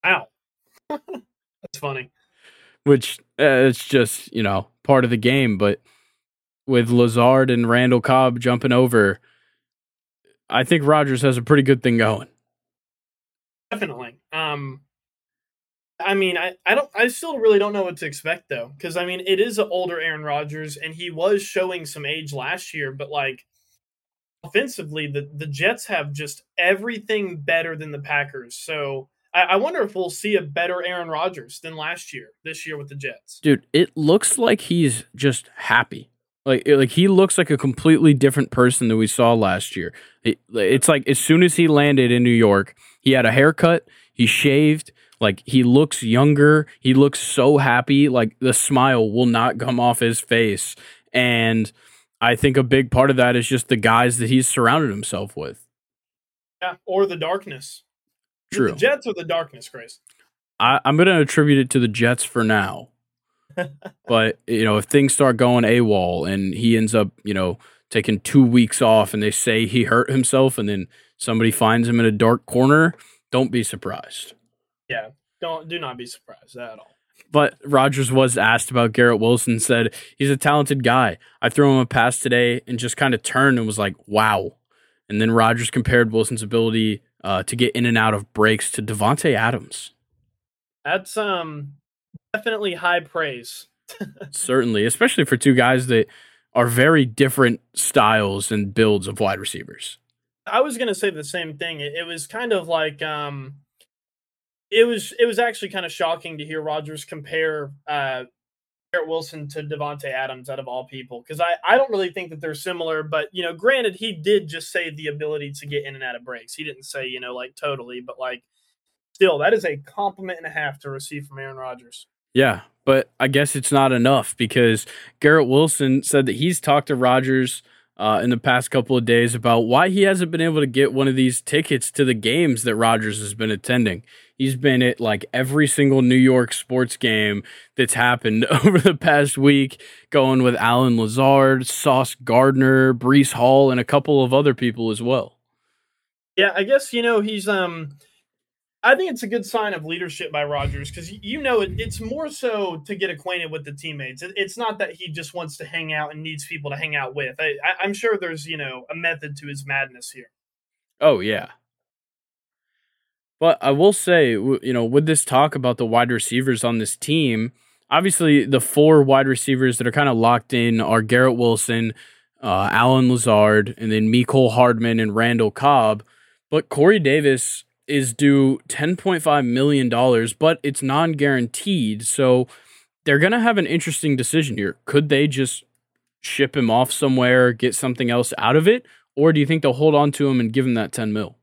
Wow. That's funny. Which uh, it's just, you know, part of the game. But with Lazard and Randall Cobb jumping over, I think Rodgers has a pretty good thing going. Definitely. Um, I mean, I, I don't, I still really don't know what to expect though, because I mean, it is an older Aaron Rodgers, and he was showing some age last year, but like offensively, the the Jets have just everything better than the Packers. So I, I wonder if we'll see a better Aaron Rodgers than last year, this year with the Jets. Dude, it looks like he's just happy. Like like he looks like a completely different person than we saw last year. It, it's like as soon as he landed in New York, he had a haircut, he shaved, like he looks younger, he looks so happy, like the smile will not come off his face. And I think a big part of that is just the guys that he's surrounded himself with. Yeah, or the darkness. True. The Jets or the darkness, Chris. I, I'm going to attribute it to the Jets for now but you know, if things start going AWOL and he ends up, you know, taking two weeks off and they say he hurt himself and then somebody finds him in a dark corner, don't be surprised. Yeah, don't do not be surprised at all. But Rodgers was asked about Garrett Wilson, said he's a talented guy. I threw him a pass today and just kind of turned and was like, wow. And then Rodgers compared Wilson's ability uh, to get in and out of breaks to Davante Adams. That's um definitely high praise. Certainly, especially for two guys that are very different styles and builds of wide receivers. I was going to say the same thing. It, it, was kind of like um it was it was actually kind of shocking to hear Rodgers compare uh Garrett Wilson to Davante Adams out of all people because I, I don't really think that they're similar, but you know, granted, he did just say the ability to get in and out of breaks. He didn't say you know like totally, but like still, that is a compliment and a half to receive from Aaron Rodgers. Yeah, but I guess it's not enough because Garrett Wilson said that he's talked to Rodgers uh, in the past couple of days about why he hasn't been able to get one of these tickets to the games that Rodgers has been attending. He's been at like every single New York sports game that's happened over the past week, going with Allen Lazard, Sauce Gardner, Breece Hall, and a couple of other people as well. Yeah, I guess you know he's um I think it's a good sign of leadership by Rodgers because you know it, it's more so to get acquainted with the teammates. It, it's not that he just wants to hang out and needs people to hang out with. I, I, I'm sure there's you know a method to his madness here. Oh yeah. But I will say, you know, with this talk about the wide receivers on this team, obviously the four wide receivers that are kind of locked in are Garrett Wilson, uh, Allen Lazard, and then Mecole Hardman and Randall Cobb. But Corey Davis is due $10.5 million, but it's non guaranteed. So they're going to have an interesting decision here. Could they just ship him off somewhere, get something else out of it? Or do you think they'll hold on to him and give him that 10 mil?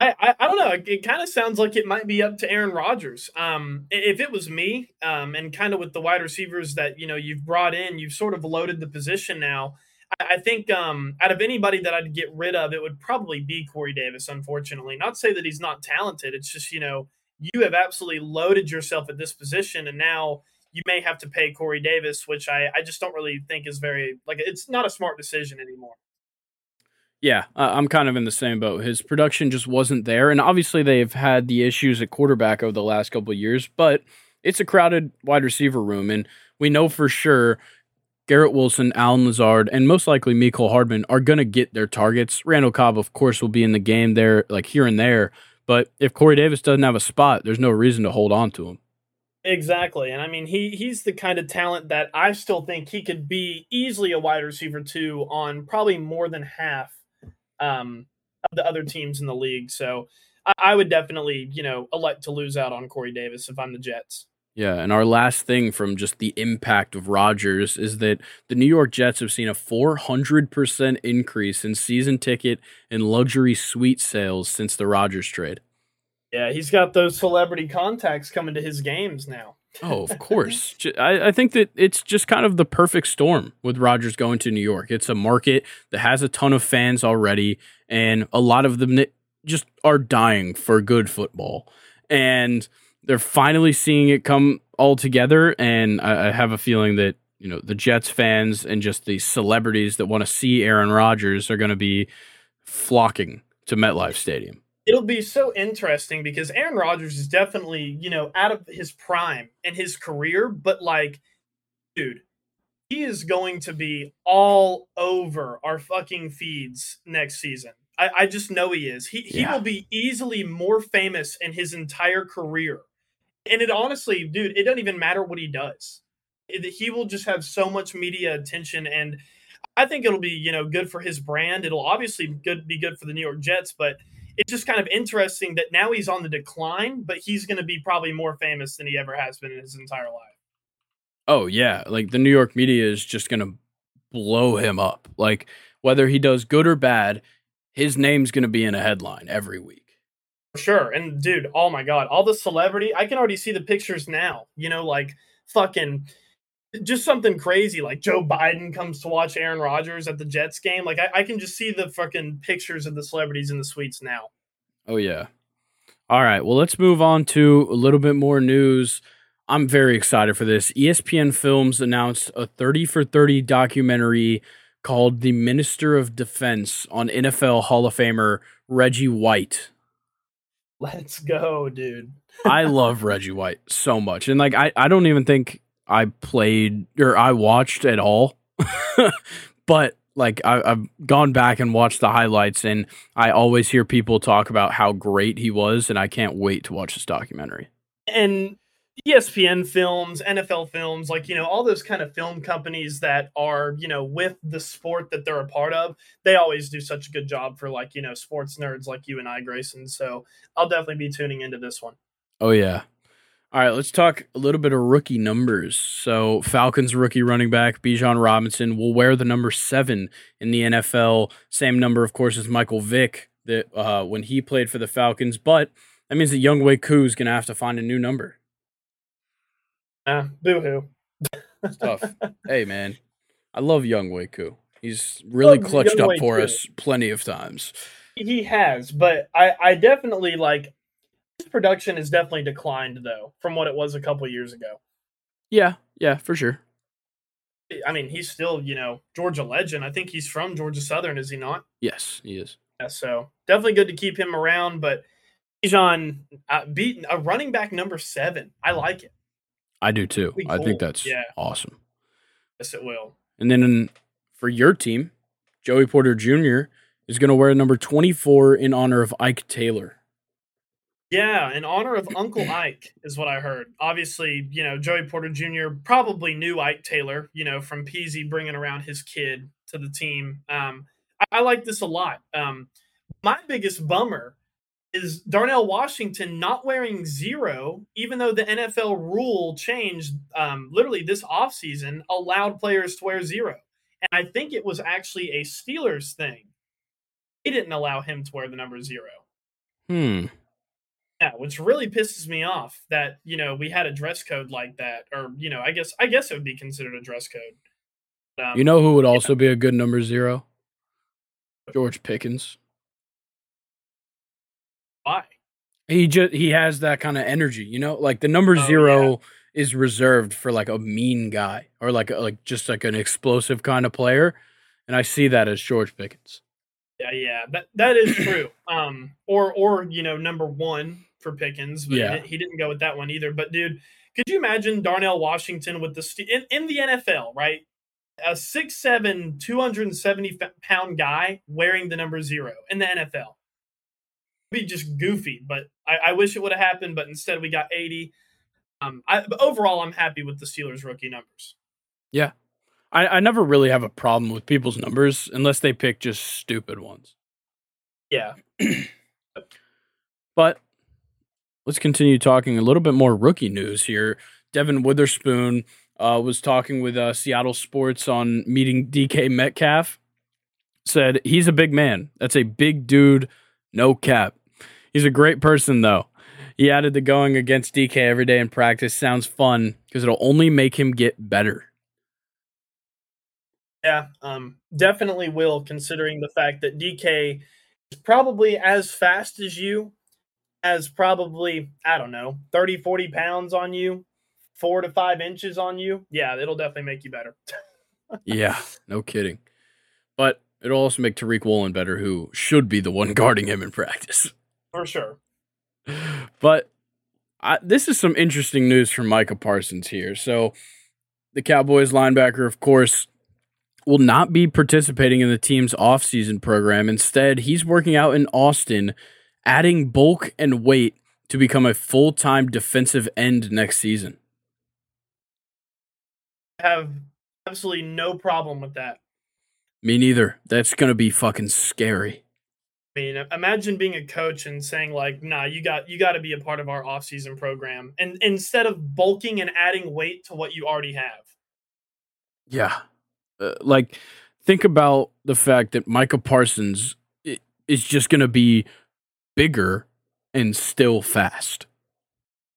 I, I, I don't know. It, kind of sounds like it might be up to Aaron Rodgers. Um, if it was me, um, and kind of with the wide receivers that you know you've brought in, you've sort of loaded the position now. I, think um, out of anybody that I'd get rid of, it would probably be Corey Davis. Unfortunately, not say that he's not talented. It's just you know you have absolutely loaded yourself at this position, and now you may have to pay Corey Davis, which I, I just don't really think is very like it's not a smart decision anymore. Yeah, I'm kind of in the same boat. His production just wasn't there, and obviously they've had the issues at quarterback over the last couple years. But it's a crowded wide receiver room, and we know for sure Garrett Wilson, Allen Lazard, and most likely Mecole Hardman are going to get their targets. Randall Cobb, of course, will be in the game there, like here and there. But if Corey Davis doesn't have a spot, there's no reason to hold on to him. Exactly. And I mean he he's the kind of talent that I still think he could be easily a wide receiver too on probably more than half um, of the other teams in the league. So I, I would definitely, you know, elect to lose out on Corey Davis if I'm the Jets. Yeah, and our last thing from just the impact of Rodgers is that the New York Jets have seen a 400% increase in season ticket and luxury suite sales since the Rodgers trade. Yeah, he's got those celebrity contacts coming to his games now. oh, of course. I, I think that it's just kind of the perfect storm with Rodgers going to New York. It's a market that has a ton of fans already, and a lot of them just are dying for good football. And they're finally seeing it come all together. And I, I have a feeling that, you know, the Jets fans and just the celebrities that want to see Aaron Rodgers are going to be flocking to MetLife Stadium it'll be so interesting because Aaron Rodgers is definitely, you know, out of his prime in his career, but like, dude, he is going to be all over our fucking feeds next season. I, I just know he is. He he will be easily more famous in his entire career. And it honestly, dude, it doesn't even matter what he does. It, he will just have so much media attention and I think it'll be, you know, good for his brand. It'll obviously good be good for the New York Jets, but it's just kind of interesting that now he's on the decline, but he's going to be probably more famous than he ever has been in his entire life. Oh yeah, like the New York media is just going to blow him up. Like whether he does good or bad, his name's going to be in a headline every week. Sure. And dude, oh my god, all the celebrity, I can already see the pictures now. You know, like fucking just something crazy like Joe Biden comes to watch Aaron Rodgers at the Jets game. Like I, I, can just see the fucking pictures of the celebrities in the suites now. Oh yeah. All right. Well, let's move on to a little bit more news. I'm very excited for this. ESPN Films announced a 30 for 30 documentary called The Minister of Defense on NFL Hall of Famer Reggie White. Let's go, dude. I love Reggie White so much. And like I, I don't even think I played or I watched at all. but like I, have gone back and watched the highlights, and I always hear people talk about how great he was, and I can't wait to watch this documentary. And ESPN films, NFL films, like you know, all those kind of film companies that are you know with the sport that they're a part of, they always do such a good job for like you know sports nerds like you and I, Grayson. So I'll definitely be tuning into this one. Oh yeah, all right, let's talk a little bit of rookie numbers. So, Falcons rookie running back Bijan Robinson will wear the number seven in the NFL. Same number, of course, as Michael Vick that uh, when he played for the Falcons. But that means that Younghoe Koo is going to have to find a new number. Ah, uh, boo hoo. tough. hey, man, I love young Koo. He's really love clutched up for us plenty of times. He has, but I, I definitely like his production has definitely declined though from what it was a couple years ago. Yeah, yeah, for sure. I mean, he's still, you know, Georgia legend. I think he's from Georgia Southern, is he not? Yes, he is. Yeah, so definitely good to keep him around. But Bijan uh, beating a running back number seven. I like it. I do too. I think that's Yeah. awesome. Yes, it will. And then in, for your team, Joey Porter Jr. is going to wear number 24 in honor of Ike Taylor. Yeah, in honor of Uncle Ike is what I heard. Obviously, you know, Joey Porter Jr. probably knew Ike Taylor, you know, from Peezy bringing around his kid to the team. Um, I, I like this a lot. Um, my biggest bummer is Darnell Washington not wearing zero, even though the NFL rule changed um, literally this offseason, allowed players to wear zero. And I think it was actually a Steelers thing. They didn't allow him to wear the number zero. Hmm. Yeah, which really pisses me off that you know we had a dress code like that, or you know, I guess I guess it would be considered a dress code. Um, You know who would also be a good number zero? George Pickens. Why? He just he has that kind of energy, you know, like the number Oh, zero is reserved for like a mean guy or like a, like just like an explosive kind of player, and I see that as George Pickens. Yeah, yeah, that that is true. Um, or or you know, number one for Pickens, but Yeah. he, didn't go with that one either. But dude, could you imagine Darnell Washington with the in, in the NFL, right? A 6'7", 270 fa- pound guy wearing the number zero in the NFL. Be just goofy, but I, I wish it would have happened. But instead, we got eighty. Um, I, but overall, I'm happy with the Steelers rookie numbers. I, I never really have a problem with people's numbers unless they pick just stupid ones. Yeah, But let's continue talking a little bit more rookie news here. Devon Witherspoon uh, was talking with uh, Seattle Sports on meeting DK Metcalf. Said he's a big man. That's a big dude, no cap. He's a great person, though. He added the going against DK every day in practice sounds fun because it'll only make him get better. Yeah, um, definitely will, considering the fact that DK is probably as fast as you, as probably, I don't know, 30, 40 pounds on you, four to five inches on you. Yeah, it'll definitely make you better. Yeah, no kidding. But it'll also make Tariq Woolen better, who should be the one guarding him in practice. For sure. but I, this is some interesting news from Micah Parsons here. So, the Cowboys linebacker, of course, will not be participating in the team's offseason program. Instead, he's working out in Austin, adding bulk and weight to become a full time defensive end next season. I have absolutely no problem with that. Me neither. That's going to be fucking scary. I mean, imagine being a coach and saying like, "Nah, you got you got to be a part of our offseason program," and instead of bulking and adding weight to what you already have. Yeah. Uh, like, think about the fact that Micah Parsons is just going to be bigger and still fast.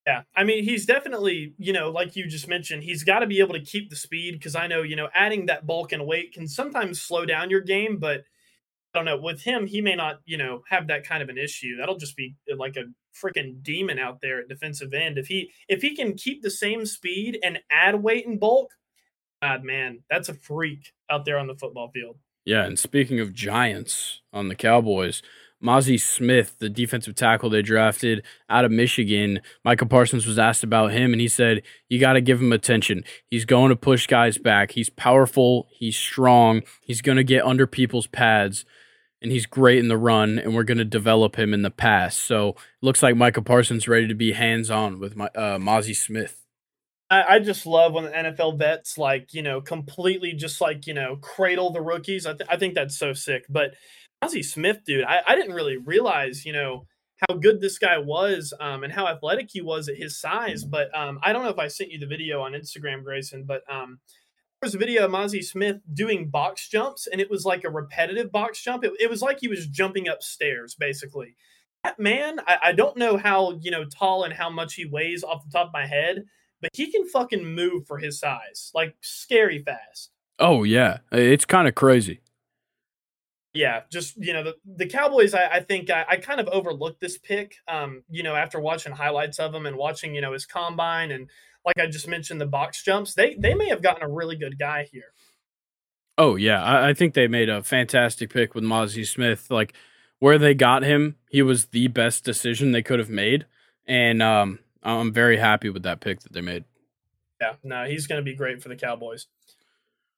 Yeah, I mean, he's definitely, you know, like you just mentioned, he's got to be able to keep the speed because I know, you know, adding that bulk and weight can sometimes slow down your game, but don't know. With him, he may not, you know, have that kind of an issue. That'll just be uh, like a freaking demon out there at defensive end. If he if he can keep the same speed and add weight and bulk, God, man, that's a freak out there on the football field. Yeah, and speaking of giants on the Cowboys, Mazi Smith, the defensive tackle they drafted out of Michigan, Michael Parsons was asked about him, and he said, You got to give him attention. He's going to push guys back. He's powerful. He's strong. He's going to get under people's pads, and he's great in the run, and we're going to develop him in the pass. So looks like Micah Parsons ready to be hands on with my, uh, Mazi Smith. I, I just love when the NFL vets like you know completely just like you know cradle the rookies. I, th- I think that's so sick. But Ozzie Smith, dude, I, I didn't really realize you know how good this guy was um, and how athletic he was at his size. But um, I don't know if I sent you the video on Instagram, Grayson, but um, was a video of Mazi Smith doing box jumps, and it was like a repetitive box jump. It, it was like he was jumping upstairs, basically. That man, I, I don't know how you know tall and how much he weighs off the top of my head, but he can fucking move for his size, like scary fast. Oh, yeah. It's kind of crazy. Yeah, just you know the the Cowboys. I, I think I, I kind of overlooked this pick. Um, you know, after watching highlights of him and watching you know his combine and like I just mentioned the box jumps, they they may have gotten a really good guy here. Oh yeah, I, I think they made a fantastic pick with Mazi Smith. Like where they got him, he was the best decision they could have made. And um, I'm very happy with that pick that they made. Yeah, no, he's going to be great for the Cowboys.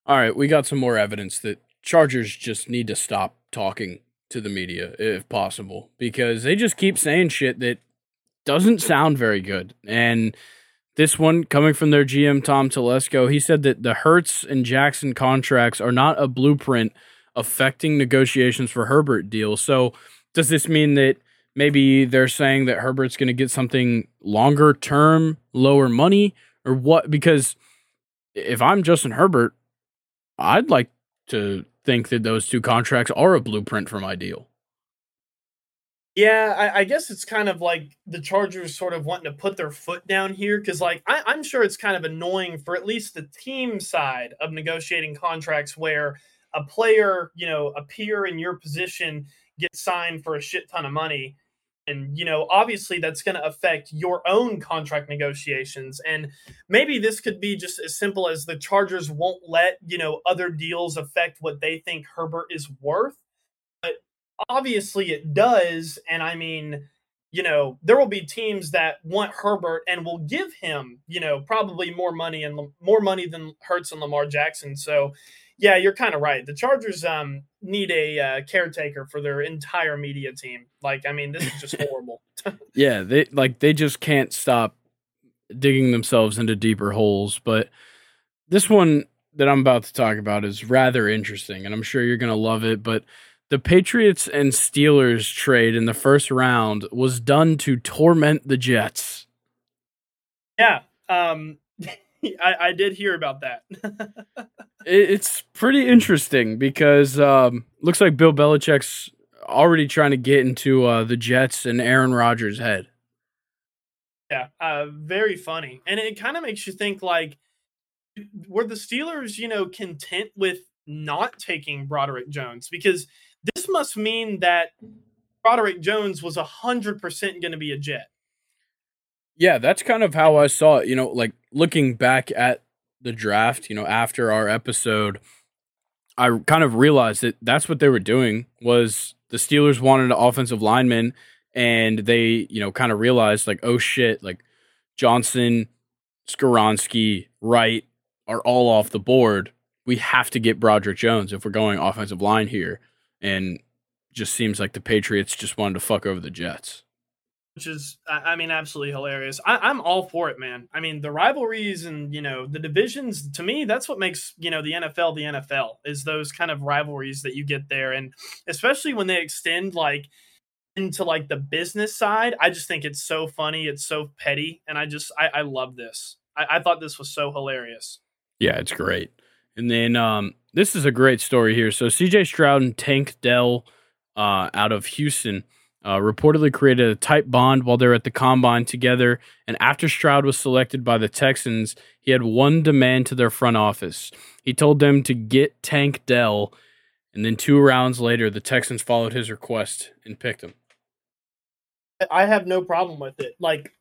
All right, we got some more evidence that Chargers just need to stop talking to the media if possible because they just keep saying shit that doesn't sound very good. And this one coming from their GM Tom Telesco, he said that the Hurts and Jackson contracts are not a blueprint affecting negotiations for Herbert deal. So does this mean that maybe they're saying that Herbert's going to get something longer term, lower money or what because if I'm Justin Herbert, I'd like to think that those two contracts are a blueprint for my deal. Yeah, I, I, guess it's kind of like the Chargers sort of wanting to put their foot down here because, like, I, I'm sure it's kind of annoying for at least the team side of negotiating contracts where a player, you know, a peer in your position gets signed for a shit ton of money. And, you know, obviously that's going to affect your own contract negotiations. And maybe this could be just as simple as the Chargers won't let, you know, other deals affect what they think Herbert is worth obviously it does. And I mean, you know, there will be teams that want Herbert and will give him, you know, probably more money and more money than Hurts and Lamar Jackson. So, yeah, you're kind of right. The Chargers um, need a uh, caretaker for their entire media team. Like, I mean, this is just horrible. yeah, they like they just can't stop digging themselves into deeper holes. But this one that I'm about to talk about is rather interesting, and I'm sure you're gonna love it. But the Patriots and Steelers trade in the first round was done to torment the Jets. Yeah, um, I, I did hear about that. it's pretty interesting because um, looks like Bill Belichick's already trying to get into uh, the Jets and Aaron Rodgers' head. Yeah, uh, very funny, and it kind of makes you think like, were the Steelers, you know, content with not taking Broderick Jones because this must mean that Broderick Jones was 100% going to be a Jet. Yeah, that's kind of how I saw it. You know, like looking back at the draft, you know, after our episode, I kind of realized that that's what they were doing was the Steelers wanted an offensive lineman and they, you know, kind of realized like, oh shit, like Johnson, Skoronski, Wright are all off the board. We have to get Broderick Jones if we're going offensive line here and just seems like the Patriots just wanted to fuck over the Jets. Which is, I mean, absolutely hilarious. I, am all for it, man. I mean, the rivalries and you know the divisions. To me, that's what makes you know the NFL the NFL is those kind of rivalries that you get there, and especially when they extend like into like the business side. I just think it's so funny. It's so petty, and I just I, I love this. I, I thought this was so hilarious. Yeah, it's great. And then um, this is a great story here. So CJ Stroud and Tank Dell uh, out of Houston uh, reportedly created a tight bond while they were at the combine together. And after Stroud was selected by the Texans, he had one demand to their front office. He told them to get Tank Dell. And then two rounds later, the Texans followed his request and picked him. I have no problem with it. Like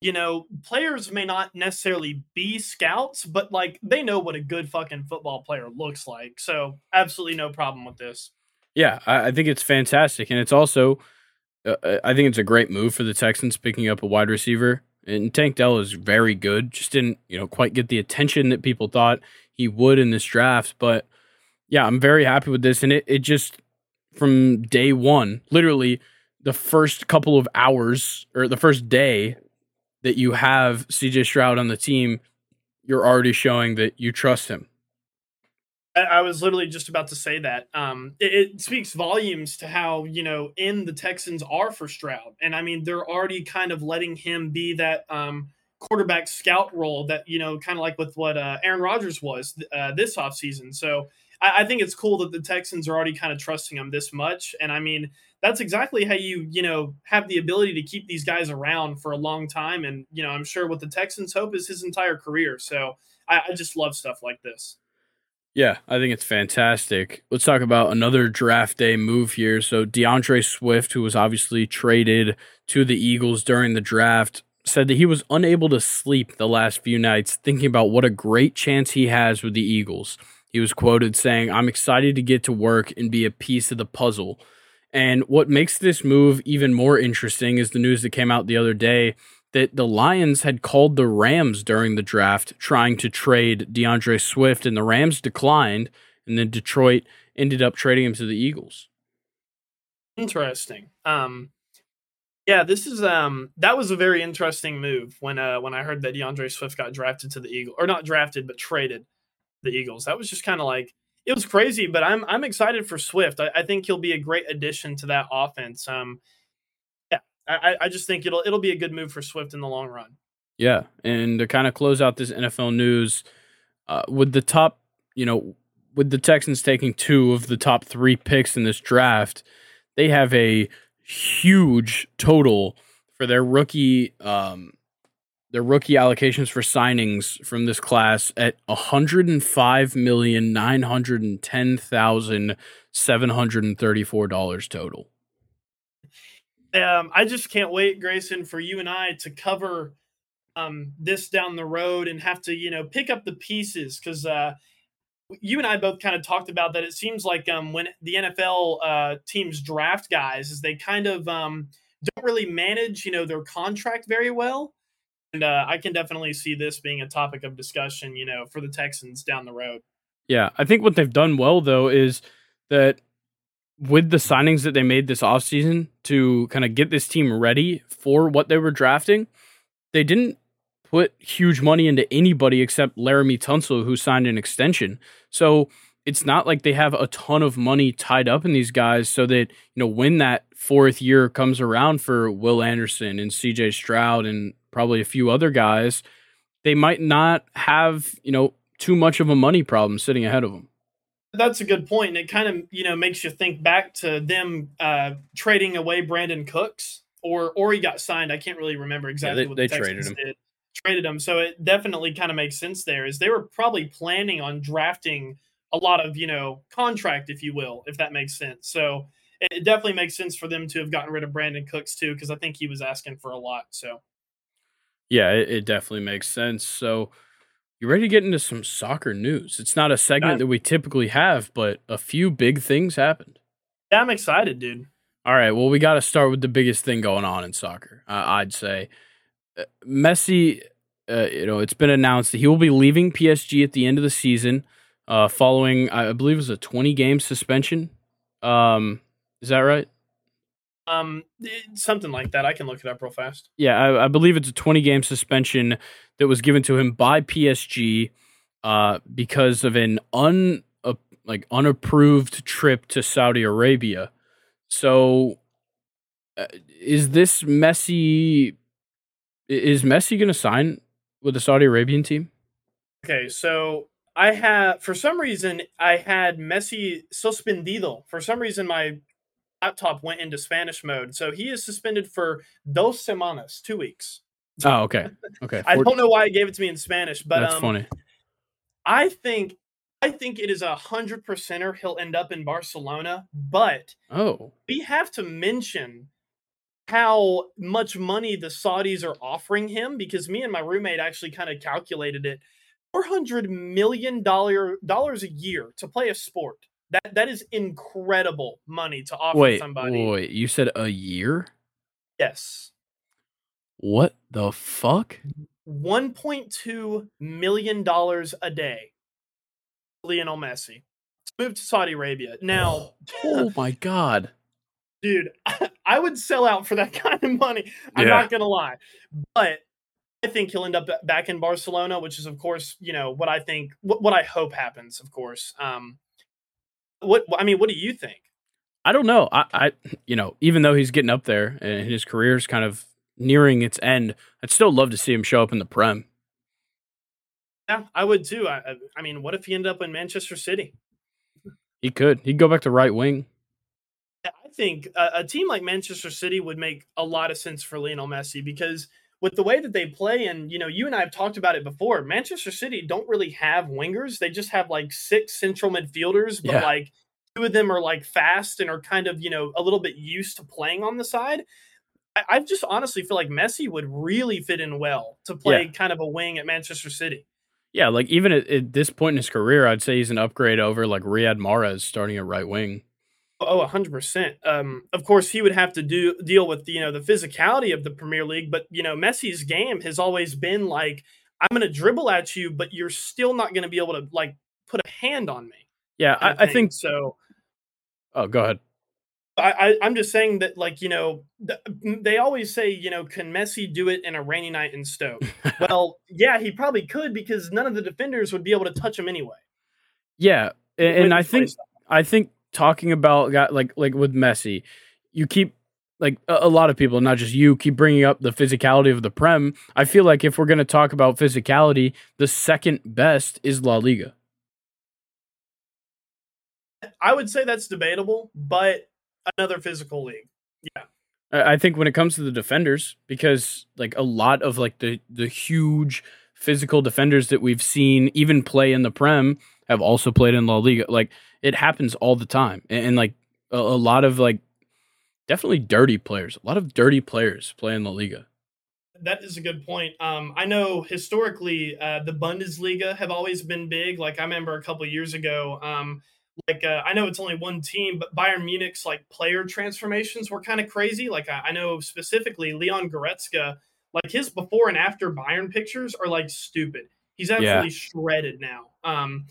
you know, players may not necessarily be scouts, but like they know what a good fucking football player looks like. So, absolutely no problem with this. Yeah, I, I think it's fantastic. And it's also, uh, uh, I think it's a great move for the Texans picking up a wide receiver. And Tank Dell is very good, just didn't, you know, quite get the attention that people thought he would in this draft. But yeah, I'm very happy with this. And it, it just, from day one, literally the first couple of hours or the first day that you have CJ Stroud on the team, you're already showing that you trust him. I, was literally just about to say that. Um, it, it, speaks volumes to how you know in the Texans are for Stroud, and I mean they're already kind of letting him be that um, quarterback scout role that you know kind of like with what uh, Aaron Rodgers was uh, this offseason. So I, I think it's cool that the Texans are already kind of trusting him this much, and I mean that's exactly how you you know have the ability to keep these guys around for a long time. And you know i'm sure what the texans hope is his entire career. So I, I, just love stuff like this. Yeah i think it's fantastic. Let's talk about another draft day move here. So deandre swift who was obviously traded to the eagles during the draft said that he was unable to sleep the last few nights thinking about what a great chance he has with the eagles. He was quoted saying i'm excited to get to work and be a piece of the puzzle And what makes this move even more interesting is the news that came out the other day that the Lions had called the Rams during the draft trying to trade DeAndre Swift, and the Rams declined, and then Detroit ended up trading him to the Eagles. Interesting. Um, yeah, this is um that was a very interesting move when uh when I heard that DeAndre Swift got drafted to the Eagles or not drafted but traded the Eagles. That was just kind of like it was crazy, but I'm I'm excited for Swift. I, I, think he'll be a great addition to that offense. Um, yeah, I, I just think it'll it'll be a good move for Swift in the long run. Yeah, and to kind of close out this NFL news, uh, with the top, you know, with the Texans taking two of the top three picks in this draft, they have a huge total for their rookie um their rookie allocations for signings from this class at one hundred and five million nine hundred and ten thousand seven hundred and thirty four dollars total. Um, I just can't wait, Grayson, for you and I to cover um, this down the road and have to, you know, pick up the pieces because uh, you and I both kind of talked about that. It seems like um, when the NFL uh, teams draft guys, is they kind of um, don't really manage, you know, their contract very well. And uh, I can definitely see this being a topic of discussion, you know, for the Texans down the road. Yeah, I think what they've done well though is that with the signings that they made this offseason to kind of get this team ready for what they were drafting, they didn't put huge money into anybody except Laremy Tunsil, who signed an extension. So it's not like they have a ton of money tied up in these guys so that, you know, when that fourth year comes around for Will Anderson and CJ Stroud and probably a few other guys, they might not have, you know, too much of a money problem sitting ahead of them. That's a good point. And it kind of, you know, makes you think back to them uh, trading away Brandin Cooks or or he got signed. I can't really remember exactly yeah, they, what the they traded him. did traded him. So it definitely kind of makes sense there. Is they were probably planning on drafting a lot of you know contract, if you will, if that makes sense. So it, definitely makes sense for them to have gotten rid of Brandin Cooks too, because I think he was asking for a lot. So yeah, it, it, definitely makes sense. So you ready to get into some soccer news? It's not a segment that we typically have, but a few big things happened. Yeah, I'm excited, dude. All right, well, we got to start with the biggest thing going on in soccer. Uh, I'd say uh, Messi, uh, you know, it's been announced that he will be leaving PSG at the end of the season, uh, following I believe it was a 20 game suspension. Um, is that right? Um, something like that. I can look it up real fast. Yeah, I, I believe it's a 20 game suspension that was given to him by PSG, uh, because of an un uh, like unapproved trip to Saudi Arabia. So, uh, is this Messi is Messi going to sign with the Saudi Arabian team? Okay, so I have for some reason I had Messi suspendido. For some reason my laptop went into Spanish mode, so he is suspended for dos semanas, two weeks. Oh, okay, okay. I don't know why it gave it to me in Spanish, but that's um, funny. I think I think it is a hundred percenter he'll end up in Barcelona, but oh, we have to mention how much money the Saudis are offering him because me and my roommate actually kind of calculated it. Four hundred million dollar dollars a year to play a sport. That that is incredible money to offer wait, somebody. Wait, you said a year? Yes. What the fuck? One point two million dollars a day. Lionel Messi. Moved to Saudi Arabia. Now Oh my god dude, I would sell out for that kind of money. I'm Yeah. not gonna lie, but I think he'll end up back in Barcelona, which is, of course, you know what I think, what, what I hope happens. Of course, um, what I mean, what do you think? I don't know. I, I, you know, even though he's getting up there and his career's kind of nearing its end, I'd still love to see him show up in the Prem. Yeah, I would too. I, I- mean, what if he ended up in Manchester City? He could. He'd go back to right wing. I think a, a team like Manchester City would make a lot of sense for Lionel Messi because with the way that they play, and you know, you and I have talked about it before. Manchester City don't really have wingers; they just have like six central midfielders, but Yeah. like two of them are like fast and are kind of you know a little bit used to playing on the side. I, I just honestly feel like Messi would really fit in well to play Yeah. kind of a wing at Manchester City. Yeah, like even at, at this point in his career, I'd say he's an upgrade over like Riyad Mahrez starting at right wing. Oh, hundred percent. Um, of course, he would have to do deal with you know the physicality of the Premier League, but you know Messi's game has always been like I'm going to dribble at you, but you're still not going to be able to like put a hand on me. Yeah, I, I, think so. Oh, go ahead. I, I am just saying that like you know th- they always say you know can Messi do it in a rainy night in Stoke? well, yeah, he probably could because none of the defenders would be able to touch him anyway. Yeah, and, and I think I think talking about got like like with Messi, you keep like a, a, lot of people, not just you, keep bringing up the physicality of the Prem. I feel like if we're going to talk about physicality, the second best is La Liga. I would say that's debatable, but another physical league. Yeah. I think when it comes to the defenders, because like a lot of like the the huge physical defenders that we've seen even play in the Prem have also played in La Liga. Like it happens all the time, and, and like a, a, lot of like definitely dirty players. A lot of dirty players play in La Liga. That is a good point. Um, I know historically uh, the Bundesliga have always been big. Like I remember a couple years ago. Um, like uh, I know it's only one team, but Bayern Munich's like player transformations were kind of crazy. Like I, I, know specifically Leon Goretzka, like his before and after Bayern pictures are like stupid. He's absolutely yeah. shredded now. Um,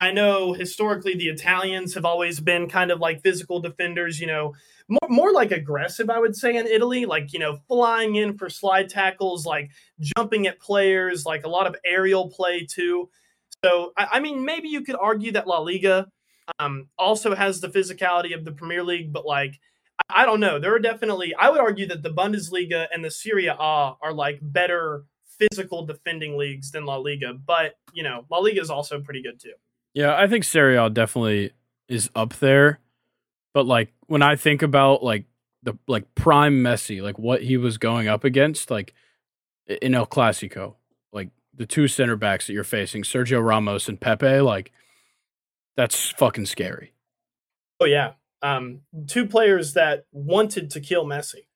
I know historically the Italians have always been kind of like physical defenders, you know, more, more like aggressive, I would say, in Italy, like, you know, flying in for slide tackles, like jumping at players, like a lot of aerial play too. So, I, I mean, maybe you could argue that La Liga um, also has the physicality of the Premier League, but like, I, don't know. There are definitely, I would argue that the Bundesliga and the Serie A are like better physical defending leagues than La Liga, but, you know, La Liga is also pretty good too. Yeah, I think Serie A definitely is up there. But like when I think about like the like prime Messi, like what he was going up against, like in El Clasico, like the two center backs that you're facing, Sergio Ramos and Pepe, like that's fucking scary. Oh yeah. Um two players that wanted to kill Messi.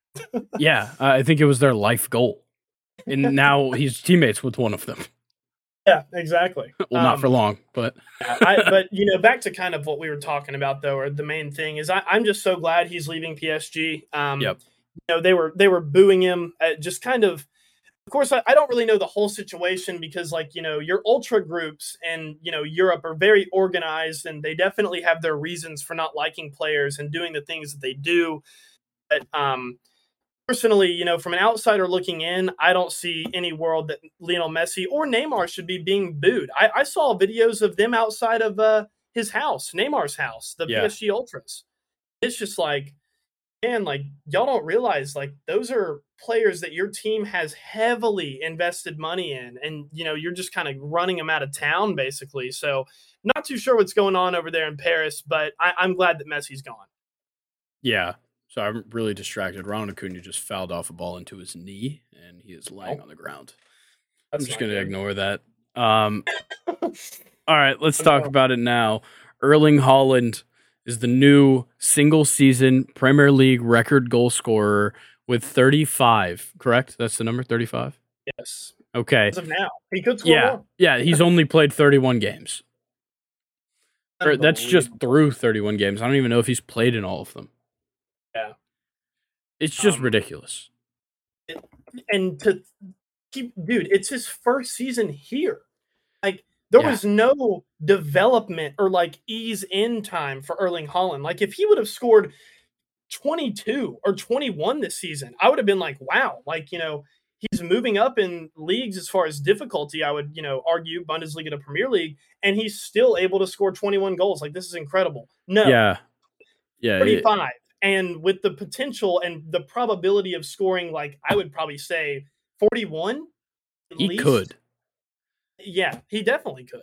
yeah, I think it was their life goal. And now he's teammates with one of them. Yeah, exactly. well, um, not for um, long, but I, but you know, back to kind of what we were talking about though, or the main thing is I, am just so glad he's leaving PSG. Um, yep. You know, they were they were booing him, just kind of. Of course, I, I don't really know the whole situation because, like, you know, your ultra groups and you know Europe are very organized, and they definitely have their reasons for not liking players and doing the things that they do. But um, personally, you know, from an outsider looking in, I don't see any world that Lionel Messi or Neymar should be being booed. I, I saw videos of them outside of uh, his house, Neymar's house, the yeah. PSG Ultras. It's just like, man, like y'all don't realize like those are players that your team has heavily invested money in, and you know you're just kind of running them out of town basically. So, not too sure what's going on over there in Paris, but I, I'm glad that Messi's gone. Yeah, so I'm really distracted. Ronald Acuna just fouled off a ball into his knee, and he is lying oh. on the ground. That's I'm just going to ignore that. Um, all right, let's talk about it now. Erling Haaland is the new single season Premier League record goal scorer with 35. Correct? That's the number 35. Yes. Okay. As of now, he could score yeah, more. yeah. He's only played 31 games. That's just through 31 games. I don't even know if he's played in all of them. It's just um, ridiculous. and to keep, dude, it's his first season here. Like, there yeah. was no development or like ease in time for Erling Haaland. Like, if he would have scored 22 or 21 this season, I would have been like, wow, like, you know, he's moving up in leagues as far as difficulty. I would, you know, argue Bundesliga to Premier League, and he's still able to score 21 goals. Like, this is incredible. No. Yeah. Yeah. 35 and with the potential and the probability of scoring like i would probably say 41 he least. could. Yeah he definitely could.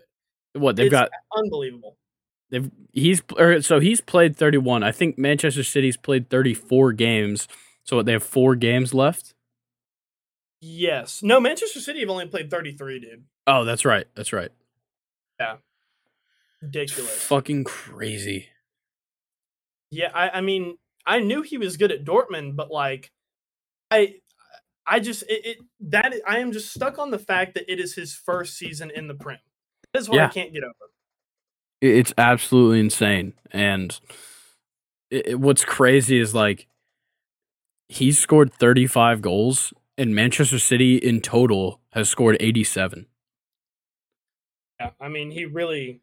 What they've it's got unbelievable. they've he's or er, so he's played 31 i think manchester city's played 34 games so what, they have four games left? Yes. No manchester city have only played 33 dude. Oh that's right that's right. Yeah. Ridiculous. It's fucking crazy. Yeah I, I mean I knew he was good at Dortmund, but like I I just it, it that I am just stuck on the fact that it is his first season in the Prem. That is what yeah. I can't get over. It's absolutely insane, and it, it- what's crazy is like he's scored 35 goals and Manchester City in total has scored 87. Yeah, I mean, he really,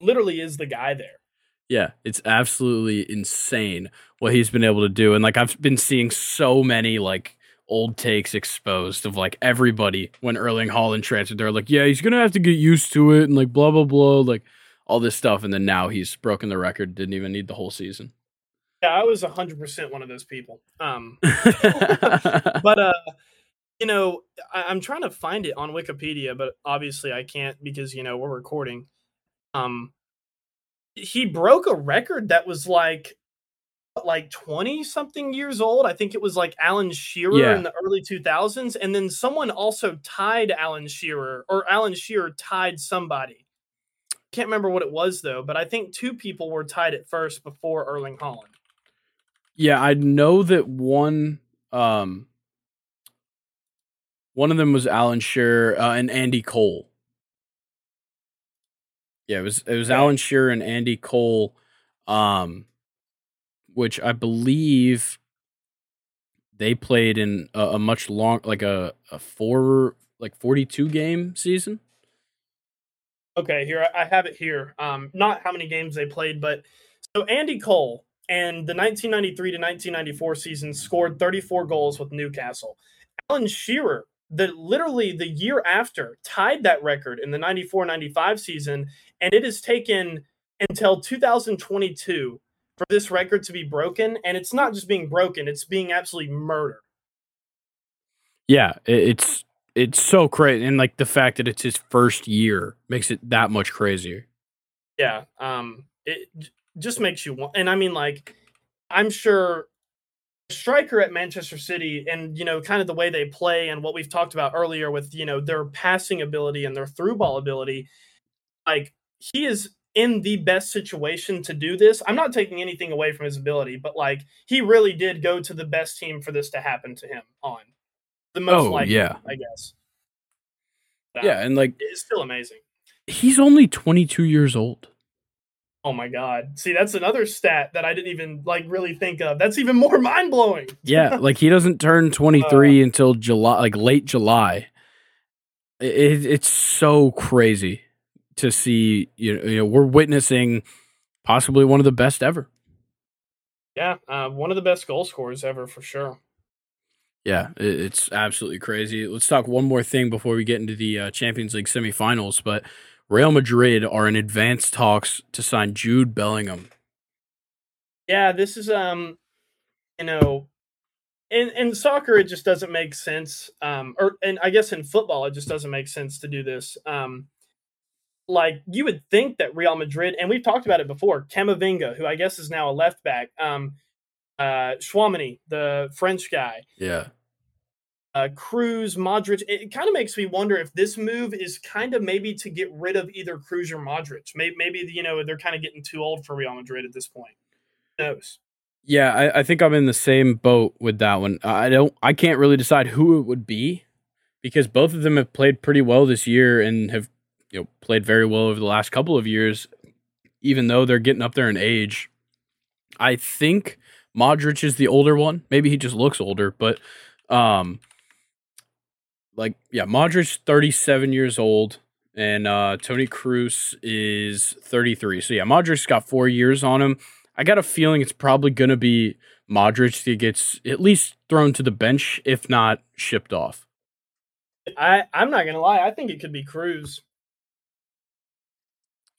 literally is the guy there. Yeah, it's absolutely insane what he's been able to do. And like I've been seeing so many like old takes exposed of like everybody when Erling Haaland transferred. They're like, yeah, he's gonna have to get used to it and like blah blah blah, like all this stuff. And then now he's broken the record, didn't even need the whole season. Yeah, I was hundred percent one of those people. Um, but uh, you know, I, I'm trying to find it on Wikipedia, but obviously I can't because you know we're recording. Um, he broke a record that was like like 20 something years old. I think it was like Alan Shearer Yeah. in the early 2000s. And then someone also tied Alan Shearer, or Alan Shearer tied somebody. Can't remember what it was though, but I think two people were tied at first before Erling Haaland. Yeah, I know that one um one of them was Alan Shearer uh, and Andy Cole. Yeah, it was it was. Alan Shearer and Andy Cole um which I believe they played in a, a much long like a a four like 42 game season. Okay, here I I have it here. Um, not how many games they played, but so Andy Cole and the 1993 to 1994 season scored 34 goals with Newcastle. Alan Shearer, the literally the year after, tied that record in the 94-95 season, and it has taken until 2022 for this record to be broken. And it's not just being broken; it's being absolutely murdered. Yeah, it's it's so crazy and like the fact that it's his first year makes it that much crazier. yeah um it just makes you want and i mean like i'm sure striker at manchester city and you know kind of the way they play and what we've talked about earlier with you know their passing ability and their through ball ability like he is in the best situation to do this i'm not taking anything away from his ability but like he really did go to the best team for this to happen to him on the most Oh, likely yeah. i guess But, Yeah, and like it's still amazing he's only 22 years old. Oh my god. See, that's another stat that I didn't even like really think of. That's even more mind blowing. Yeah, like he doesn't turn 23 uh. until July, like late July. It, it's so crazy to see. You know, you know, we're witnessing possibly one of the best ever. Yeah, uh, one of the best goal scorers ever for sure. Yeah, it's absolutely crazy. Let's talk one more thing before we get into the uh, Champions League semifinals. But Real Madrid are in advanced talks to sign Jude Bellingham. Yeah, this is um, you know, in in soccer it just doesn't make sense. Um, or and I guess in football it just doesn't make sense to do this. Um, like you would think that Real Madrid, and we've talked about it before. Camavinga, who I guess is now a left back. Um, uh, Tchouaméni, the French guy. Yeah, uh, Kroos, Modric. It kind of makes me wonder if this move is kind of maybe to get rid of either Kroos or Modric. Maybe, maybe you know they're kind of getting too old for Real Madrid at this point. Who knows? yeah. I, I think I'm in the same boat with that one. I don't. I can't really decide who it would be because both of them have played pretty well this year and have you know played very well over the last couple of years, even though they're getting up there in age. I think Modric is the older one. Maybe he just looks older, but um like yeah, Modric's 37 years old and uh Toni Kroos is 33. So yeah, Modric's got 4 years on him. I got a feeling it's probably going to be Modric that gets at least thrown to the bench if not shipped off. I I'm not gonna lie. I think it could be Kroos.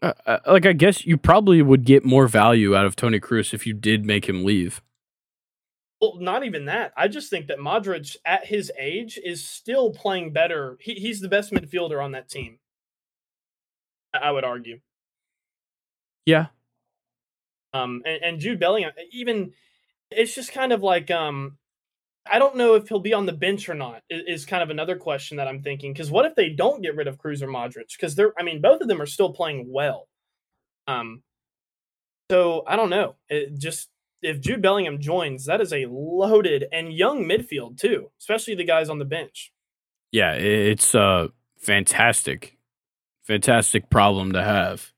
Uh, uh, like I guess you probably would get more value out of Toni Kroos if you did make him leave. Well, not even that. I just think that Modric, at his age, is still playing better. He, he's the best midfielder on that team. I I would argue. Yeah. Um, and, and Jude Bellingham, even it's just kind of like um, I don't know if he'll be on the bench or not. Is, kind of another question that I'm thinking. Because what if they don't get rid of Kroos or Modric? Because they're, I mean, both of them are still playing well. Um, so I don't know. It just if Jude Bellingham joins, that is a loaded and young midfield too, especially the guys on the bench. Yeah, it's a fantastic fantastic problem to have.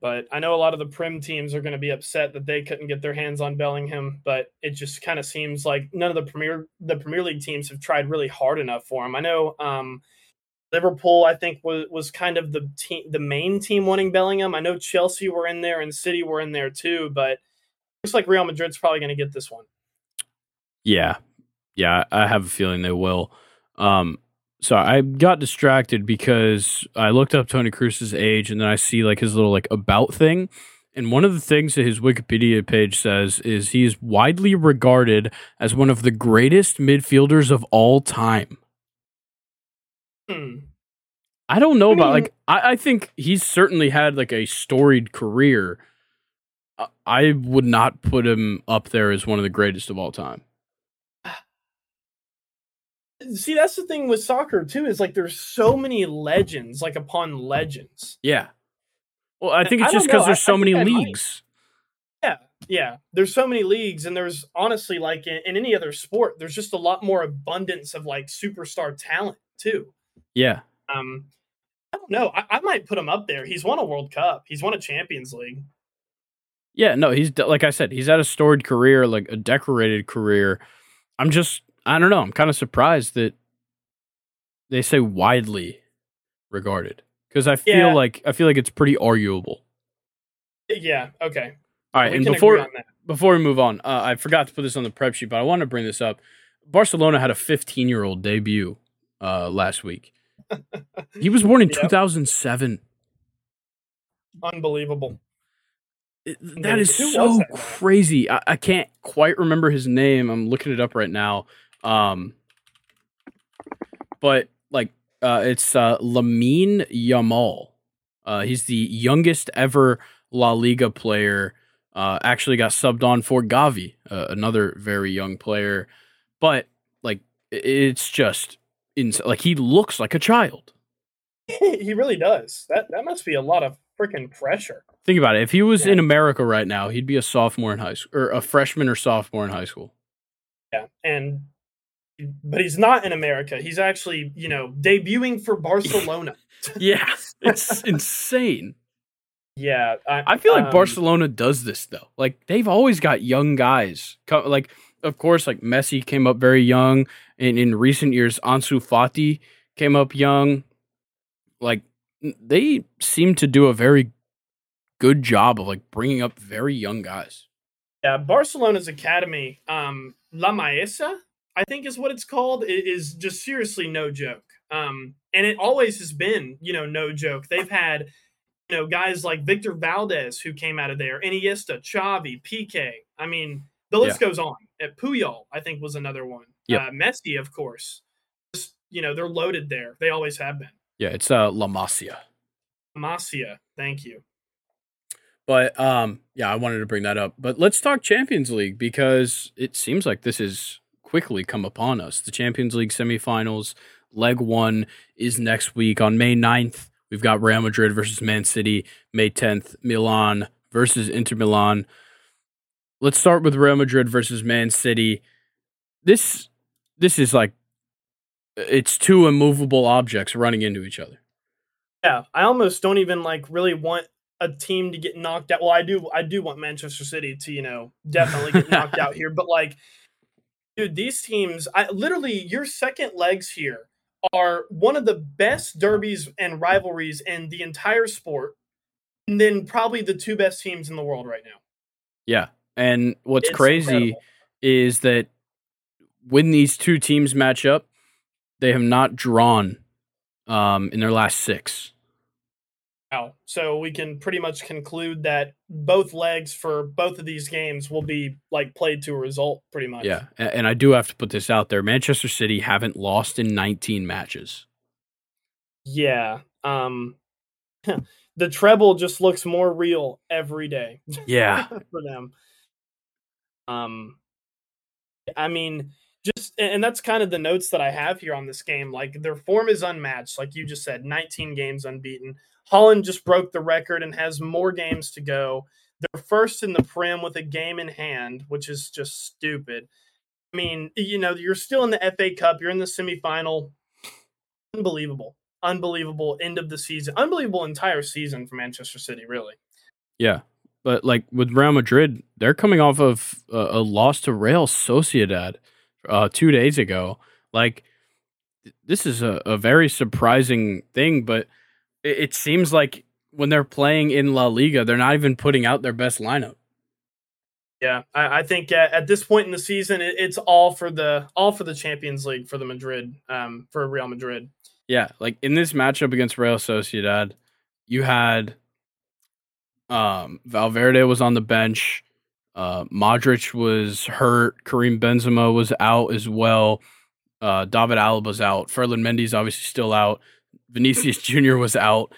But I know a lot of the Prem teams are going to be upset that they couldn't get their hands on Bellingham. But it just kind of seems like none of the Premier the Premier League teams have tried really hard enough for him. I know um, Liverpool, I think, was was kind of the team, the main team wanting Bellingham. I know Chelsea were in there and City were in there too, but looks like Real Madrid's probably going to get this one. Yeah, yeah, I have a feeling they will. Um, so I got distracted because I looked up Toni Kroos's age and then I see like his little like about thing. And one of the things that his Wikipedia page says is he is widely regarded as one of the greatest midfielders of all time. Hmm. I don't know I about mean- like I, I think he's certainly had like a storied career. I- I would not put him up there as one of the greatest of all time. See, that's the thing with soccer too. Is like there's so many legends, like upon legends. Yeah. Well, I think I it's just because there's so I many I might. leagues. Yeah, yeah. There's so many leagues, and there's honestly like in, in any other sport, there's just a lot more abundance of like superstar talent too. Yeah. Um, I don't know. I, I might put him up there. He's won a World Cup. He's won a Champions League. Yeah, no, he's like I said, he's had a storied career, like a decorated career. I'm just, I don't know, I'm kind of surprised that they say widely regarded because I feel Yeah. like I feel like it's pretty arguable. Yeah. Okay. All right, We and before agree on that. before we move on, uh, I forgot to put this on the prep sheet, but I want to bring this up. Barcelona had a 15 year old debut uh, last week. He was born in Yep. 2007. Unbelievable. It- that is so that? crazy. I, I can't quite remember his name. I'm looking it up right now. Um, but like, uh, it's uh, Lamine Yamal. Uh, he's the youngest ever La Liga player. Uh, actually got subbed on for Gavi, uh, another very young player. But like, it's just ins- like he looks like a child. he really does. That that must be a lot of freaking pressure. Think about it. If he was Yeah. in America right now, he'd be a sophomore in high school or a freshman or sophomore in high school. Yeah, and but he's not in America. He's actually, you know, debuting for Barcelona. Yeah, it's insane. yeah, I feel like um, Barcelona does this though. Like they've always got young guys. Like of course, like Messi came up very young, and in recent years, Ansu Fati came up young. Like they seem to do a very good job of like bringing up very young guys. Yeah, Barcelona's academy, um, La Masia, I think is what it's called, is just seriously no joke. Um, and it always has been, you know, no joke. They've had, you know, guys like Victor Valdés who came out of there, Iniesta, Xavi, Piqué. I mean, the list goes on. At Puyol, I think was another one. Yeah, Uh, Messi, of course. Just, you know, they're loaded there. They always have been. Yeah, it's uh, La Masia. Masia, thank you. But um, yeah, I wanted to bring that up. But let's talk Champions League because it seems like this has quickly come upon us. The Champions League semifinals, leg one is next week on May 9th. We've got Real Madrid versus Man City. May 10th, Milan versus Inter Milan. Let's start with Real Madrid versus Man City. This this is like it's two immovable objects running into each other. Yeah, I almost don't even like really want a team to get knocked out. Well, I do I do want Manchester City to, you know, definitely get knocked out here, but like dude, these teams, I literally your second legs here are one of the best derbies and rivalries in the entire sport. And then probably the two best teams in the world right now. Yeah. And what's It's crazy incredible. is that when these two teams match up, they have not drawn um, in their last six. Wow. So we can pretty much conclude that both legs for both of these games will be like played to a result pretty much. Yeah. And I do have to put this out there Manchester City haven't lost in 19 matches. Yeah. Um the treble just looks more real every day Yeah. for them. Um I mean just and and that's kind of the notes that I have here on this game. Like their form is unmatched, like you just said, 19 games unbeaten. Haaland just broke the record and has more games to go. They're first in the Prem with a game in hand, which is just stupid. I mean, you know, you're still in the FA Cup, you're in the semifinal. Unbelievable. Unbelievable end of the season. Unbelievable entire season for Manchester City, really. Yeah, but like with Real Madrid, they're coming off of a, a loss to Real Sociedad uh, two days ago. Like this is a, a very surprising thing, but it, it seems like when they're playing in La Liga, they're not even putting out their best lineup. Yeah, I, I think at, at, this point in the season, it, it's all for the all for the Champions League for the Madrid, um, for Real Madrid. Yeah, like in this matchup against Real Sociedad, you had um, Valverde was on the bench. Uh, Modric was hurt. Karim Benzema was out as well. Uh, David Alaba's out. Ferland Mendy's obviously still out. Vinicius Jr. was out,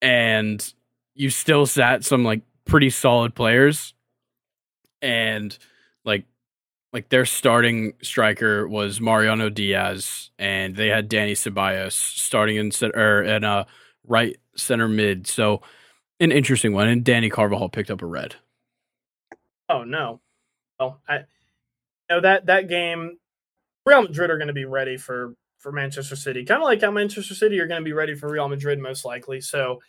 and you still sat some like pretty solid players and like like their starting striker was Mariano Diaz, and they had Dani Ceballos starting in or in a right center mid. So an interesting one. And Dani Carvajal picked up a red. Oh no! Well, I you know that that game, Real Madrid are going to be ready for for Manchester City, kind of like how Manchester City are going to be ready for Real Madrid most likely. So,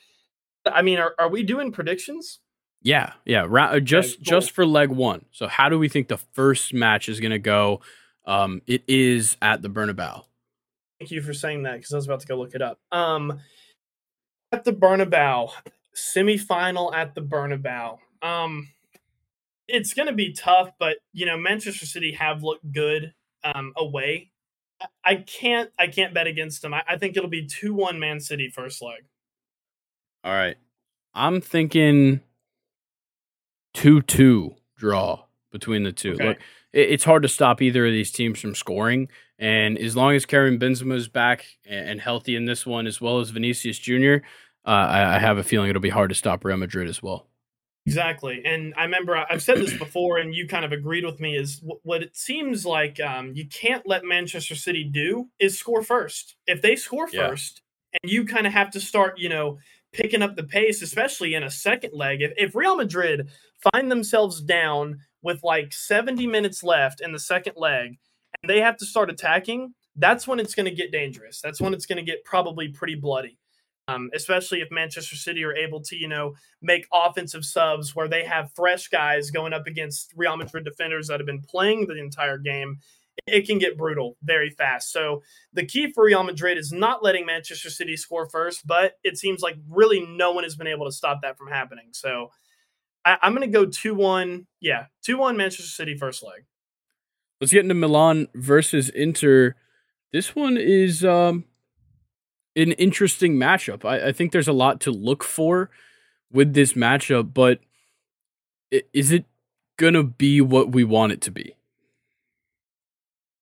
I mean, are are we doing predictions? Yeah, yeah. Ra- uh, just cool. just for leg one. So how do we think the first match is going to go? Um, it is at the Bernabeu. Thank you for saying that because I was about to go look it up. Um, at the Bernabeu, semifinal at the Bernabeu. Um, it's going to be tough, but you know Manchester City have looked good um, away. I can't I can't bet against them. I, I think it'll be two one Man City first leg. All right, I'm thinking 2 2 draw between the two. Okay. Look, it, it's hard to stop either of these teams from scoring. And as long as Karim Benzema is back and, healthy in this one, as well as Vinicius Jr., uh, I, I have a feeling it'll be hard to stop Real Madrid as well. Exactly. And I remember I've said this before, and you kind of agreed with me is what it seems like um, you can't let Manchester City do is score first. If they score yeah. first, and you kind of have to start, you know, picking up the pace, especially in a second leg. If, if Real Madrid find themselves down with like 70 minutes left in the second leg and they have to start attacking, that's when it's going to get dangerous. That's when it's going to get probably pretty bloody. Um, especially if Manchester City are able to, you know, make offensive subs where they have fresh guys going up against Real Madrid defenders that have been playing the entire game it can get brutal very fast. So the key for Real Madrid is not letting Manchester City score first, but it seems like really no one has been able to stop that from happening. So I, am going to go 2 1. Yeah, 2 1 Manchester City first leg. Let's get into Milan versus Inter. This one is um, an interesting matchup. I, I think there's a lot to look for with this matchup, but is it going to be what we want it to be?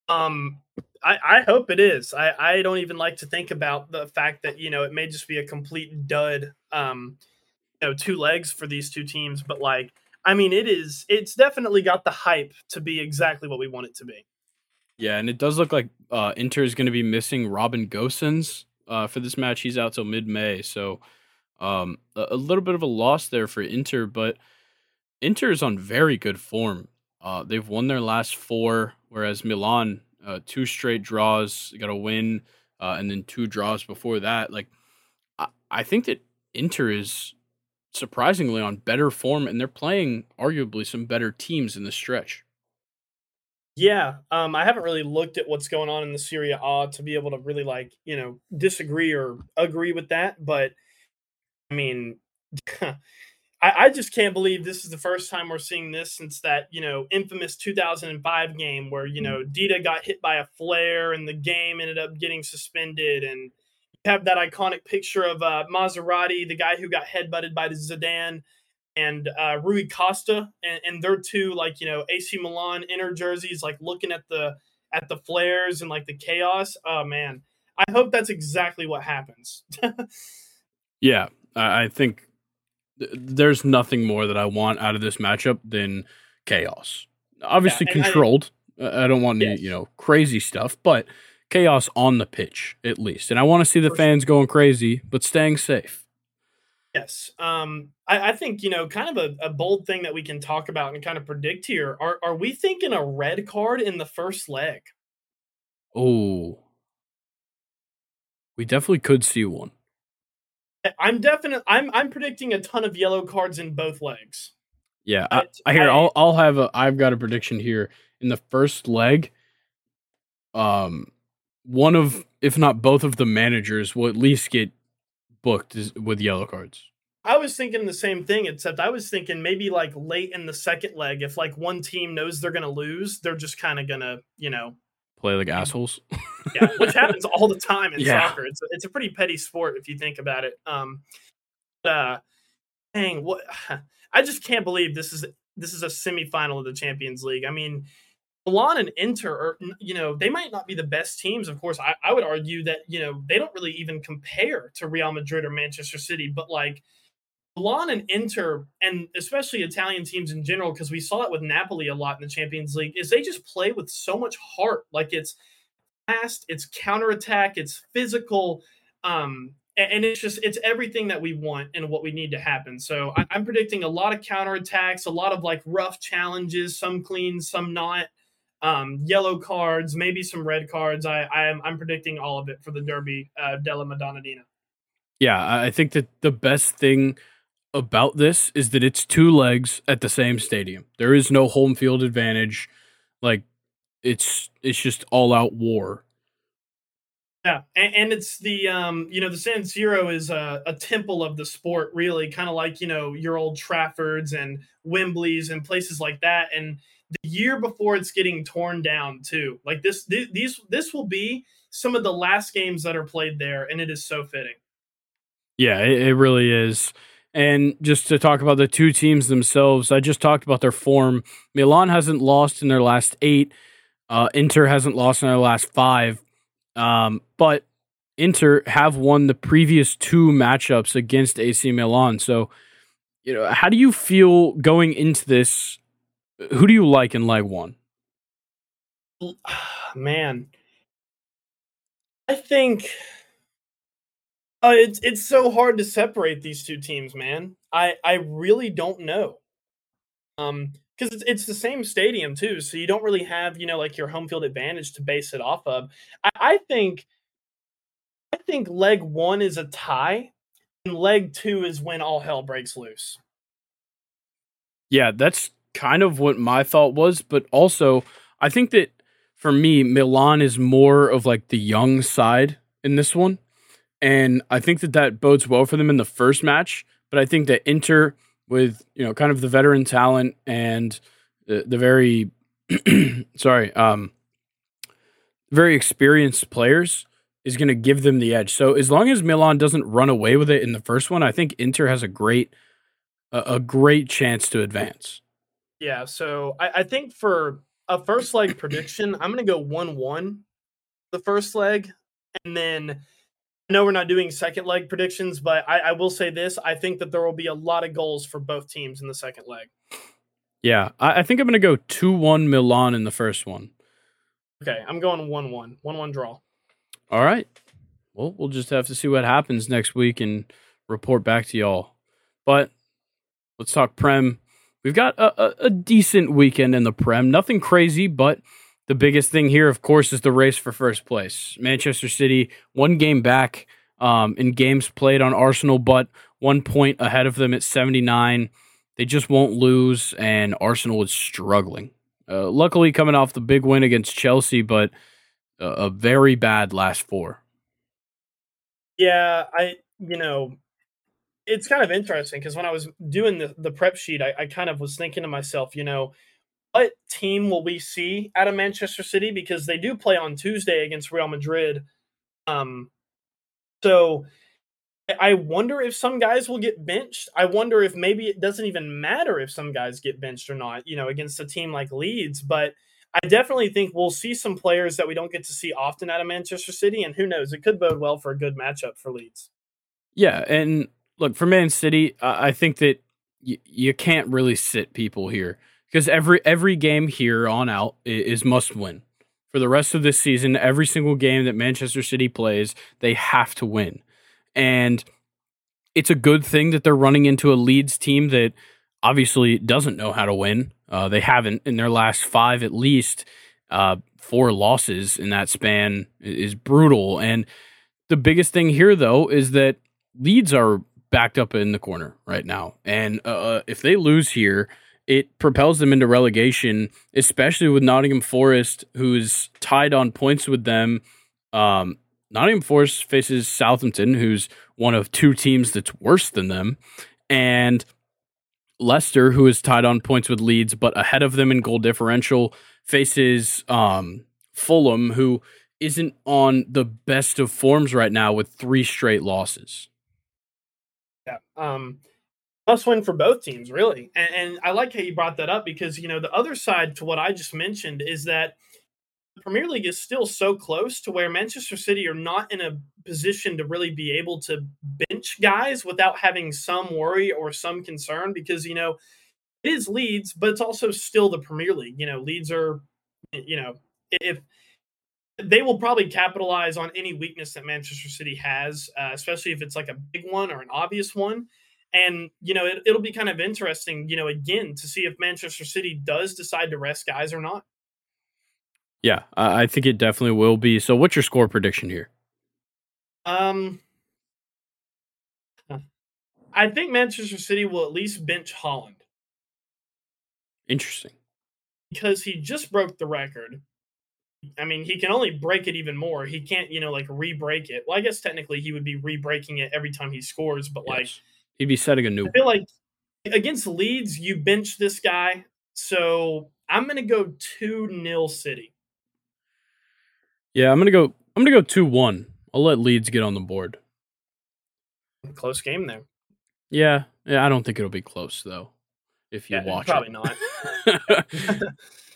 Um, I, I hope it is. I, I don't even like to think about the fact that you know it may just be a complete dud. Um, you know, two legs for these two teams, but like, I mean, it is. It's definitely got the hype to be exactly what we want it to be. Yeah, and it does look like uh, Inter is going to be missing Robin Gosens uh, for this match. He's out till mid May, so um, a, a, little bit of a loss there for Inter, but Inter is on very good form. Uh, they've won their last four, whereas Milan uh, two straight draws, got a win, uh, and then two draws before that. Like, I, I think that Inter is surprisingly on better form, and they're playing arguably some better teams in the stretch. Yeah, um, I haven't really looked at what's going on in the Serie A to be able to really like you know disagree or agree with that, but I mean. I, I, just can't believe this is the first time we're seeing this since that you know infamous 2005 game where you know Dida got hit by a flare and the game ended up getting suspended and you have that iconic picture of uh, Materazzi, the guy who got headbutted by the Zidane, and uh, Rui Costa, and, and they're two like you know AC Milan Inter jerseys, like looking at the at the flares and like the chaos. Oh man, I hope that's exactly what happens. yeah, I think there's nothing more that I want out of this matchup than chaos. Obviously yeah, controlled. I, I, don't want yes. any, you know, crazy stuff, but chaos on the pitch at least. And I want to see the For fans sure. going crazy, but staying safe. Yes. Um, I, I, think, you know, kind of a, a, bold thing that we can talk about and kind of predict here. Are are we thinking a red card in the first leg? Oh. We definitely could see one I'm definitely I'm I'm predicting a ton of yellow cards in both legs. Yeah, I, I hear. I'll I'll have a. I've got a prediction here in the first leg. Um, one of, if not both of the managers will at least get booked with yellow cards. I was thinking the same thing, except I was thinking maybe like late in the second leg, if like one team knows they're gonna lose, they're just kind of gonna, you know, play like assholes. yeah, which happens all the time in yeah. soccer. It's a, it's a pretty petty sport if you think about it. Um, uh, dang, what I just can't believe this is this is a semifinal of the Champions League. I mean, Milan and Inter are, you know, they might not be the best teams. Of course, I, I would argue that, you know, they don't really even compare to Real Madrid or Manchester City, but like Milan and Inter, and especially Italian teams in general, because we saw it with Napoli a lot in the Champions League, is they just play with so much heart. Like it's fast, it's counterattack, it's physical. Um, and it's just it's everything that we want and what we need to happen. So I, am predicting a lot of counterattacks, a lot of like rough challenges, some clean, some not, um, yellow cards, maybe some red cards. I, I'm I'm predicting all of it for the Derby uh, della Madonnina. Yeah, I think that the best thing about this is that it's two legs at the same stadium. There is no home field advantage. Like it's it's just all out war. Yeah, and, and, it's the um, you know, the San Siro is a, a temple of the sport, really, kind of like you know your old Traffords and Wembley's and places like that. And the year before it's getting torn down too, like this, th- these, this will be some of the last games that are played there, and it is so fitting. Yeah, it, it really is. And just to talk about the two teams themselves, I just talked about their form. Milan hasn't lost in their last eight. Uh, Inter hasn't lost in their last five. Um, but Inter have won the previous two matchups against AC Milan. So, you know, how do you feel going into this? Who do you like in leg one? Man, I think uh, it's it's so hard to separate these two teams, man. I I really don't know. Um, because it's, it's the same stadium too, so you don't really have you know like your home field advantage to base it off of. I, I think I think leg one is a tie, and leg two is when all hell breaks loose. Yeah, that's kind of what my thought was, but also I think that for me, Milan is more of like the young side in this one, and I think that that bodes well for them in the first match. But I think that Inter with you know kind of the veteran talent and the, the very sorry um very experienced players is going to give them the edge. So as long as Milan doesn't run away with it in the first one, I think Inter has a great a, a great chance to advance. Yeah, so I, I think for a first leg prediction, I'm going to go one one the first leg, and then I know we're not doing second leg predictions, but I, I, will say this: I think that there will be a lot of goals for both teams in the second leg. Yeah, I, I think I'm going to go two one Milan in the first one. Okay, I'm going one one, one one draw. All right. Well, we'll just have to see what happens next week and report back to y'all. But let's talk Prem. We've got a, a, decent weekend in the Prem. Nothing crazy, but the biggest thing here, of course, is the race for first place. Manchester City, one game back um, in games played on Arsenal, but one point ahead of them at 79. They just won't lose, and Arsenal is struggling. Uh, luckily, coming off the big win against Chelsea, but a, a very bad last four. Yeah, I, you know, it's kind of interesting because when I was doing the, the prep sheet, I, I kind of was thinking to myself, you know, what team will we see out of Manchester City because they do play on Tuesday against Real Madrid. Um, so I wonder if some guys will get benched. I wonder if maybe it doesn't even matter if some guys get benched or not, you know, against a team like Leeds. But I definitely think we'll see some players that we don't get to see often out of Manchester City. And who knows, it could bode well for a good matchup for Leeds. Yeah. And look, for Man City, I think that y- you can't really sit people here because every every game here on out is must win for the rest of this season. Every single game that Manchester City plays, they have to win, and it's a good thing that they're running into a Leeds team that obviously doesn't know how to win. Uh, they haven't in their last five, at least. Uh, four losses in that span is brutal, and the biggest thing here, though, is that Leeds are backed up in the corner right now, and uh, uh, if they lose here, it propels them into relegation, especially with Nottingham Forest, who's tied on points with them. Um, Nottingham Forest faces Southampton, who's one of two teams that's worse than them, and Leicester, who is tied on points with Leeds, but ahead of them in goal differential, faces um, Fulham, who isn't on the best of forms right now with three straight losses. Yeah. Um, must win for both teams, really. And, and I like how you brought that up because, you know, the other side to what I just mentioned is that the Premier League is still so close to where Manchester City are not in a position to really be able to bench guys without having some worry or some concern because, you know, it is Leeds, but it's also still the Premier League. You know, Leeds are, you know, if they will probably capitalize on any weakness that Manchester City has, uh, especially if it's like a big one or an obvious one. And, you know, it, it'll be kind of interesting, you know, again, to see if Manchester City does decide to rest guys or not. Yeah, I think it definitely will be. So, what's your score prediction here? Um, I think Manchester City will at least bench Haaland. Interesting. Because he just broke the record. I mean, he can only break it even more. He can't, you know, like re-break it. Well, I guess technically he would be re-breaking it every time he scores, but yes. like he'd be setting a new. I feel like against Leeds, you bench this guy, so I'm gonna go two nil City. Yeah, I'm gonna go. I'm gonna go two one. I'll let Leeds get on the board. Close game there. Yeah, yeah. I don't think it'll be close though. If you yeah, watch, probably it. not.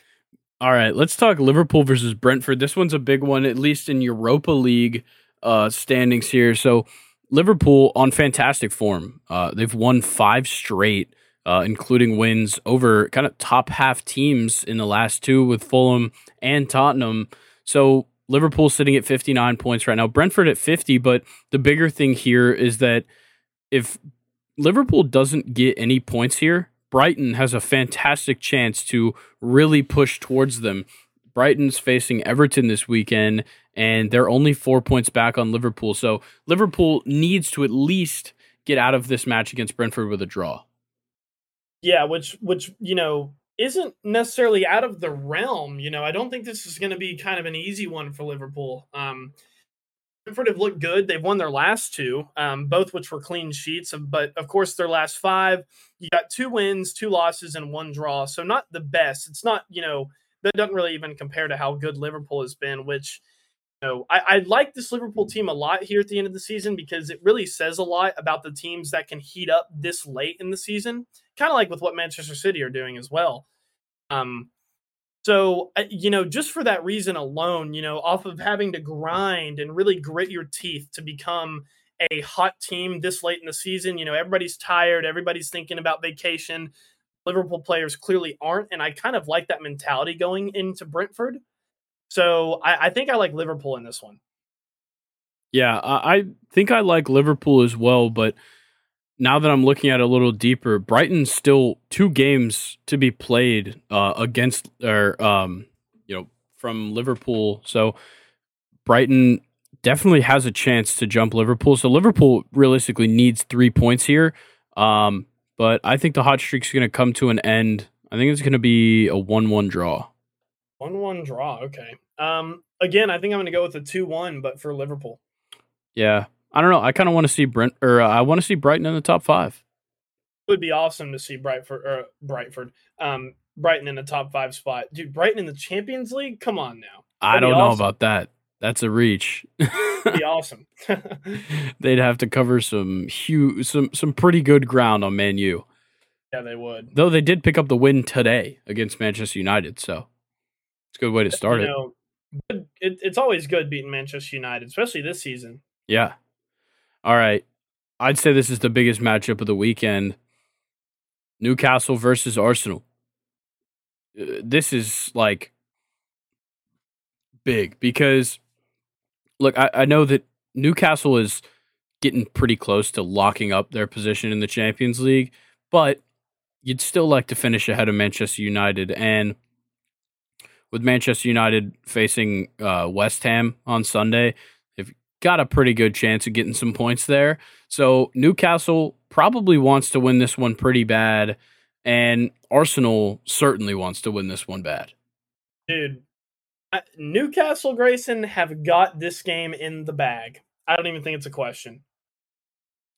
All right, let's talk Liverpool versus Brentford. This one's a big one, at least in Europa League uh, standings here. So Liverpool on fantastic form. Uh, they've won five straight, uh, including wins over kind of top half teams in the last two with Fulham and Tottenham. So Liverpool sitting at 59 points right now, Brentford at 50. But the bigger thing here is that if Liverpool doesn't get any points here, Brighton has a fantastic chance to really push towards them. Brighton's facing Everton this weekend, and they're only four points back on Liverpool. So Liverpool needs to at least get out of this match against Brentford with a draw. Yeah, which which you know isn't necessarily out of the realm. You know, I don't think this is going to be kind of an easy one for Liverpool. Um, Brentford have looked good. They've won their last two, um, both which were clean sheets. But of course, their last five, you got two wins, two losses, and one draw. So not the best. It's not, you know, that doesn't really even compare to how good Liverpool has been. Which, you know, I, I like this Liverpool team a lot here at the end of the season because it really says a lot about the teams that can heat up this late in the season. Kind of like with what Manchester City are doing as well. Um, so, uh, you know, just for that reason alone, you know, off of having to grind and really grit your teeth to become a hot team this late in the season, you know, everybody's tired, everybody's thinking about vacation. Liverpool players clearly aren't. And I kind of like that mentality going into Brentford. So I, I think I like Liverpool in this one. Yeah, I think I like Liverpool as well, but now that I'm looking at it a little deeper, Brighton's still two games to be played uh, against or um, you know from Liverpool. So Brighton definitely has a chance to jump Liverpool. So Liverpool realistically needs three points here. Um, but I think the hot streak's going to come to an end. I think it's going to be a one-one draw. One-one draw. Okay. Um, again, I think I'm going to go with a two-one, but for Liverpool. Yeah, I don't know. I kind of want to see Brent or uh, I want to see Brighton in the top five. It would be awesome to see Brightford or Brightford, um, Brighton in the top five spot, dude. Brighton in the Champions League. Come on now. That'd I don't know about that. That's a reach. be awesome. They'd have to cover some huge, some some pretty good ground on Man U. Yeah, they would. Though they did pick up the win today against Manchester United, so it's a good way to start you know, it. It's always good beating Manchester United, especially this season. Yeah, all right. I'd say this is the biggest matchup of the weekend. Newcastle versus Arsenal. Uh, this is like big because look, I, I know that Newcastle is getting pretty close to locking up their position in the Champions League, but you'd still like to finish ahead of Manchester United. And with Manchester United facing uh, West Ham on Sunday, got a pretty good chance of getting some points there. So Newcastle probably wants to win this one pretty bad, and Arsenal certainly wants to win this one bad. Dude, Newcastle Grayson have got this game in the bag. I don't even think it's a question.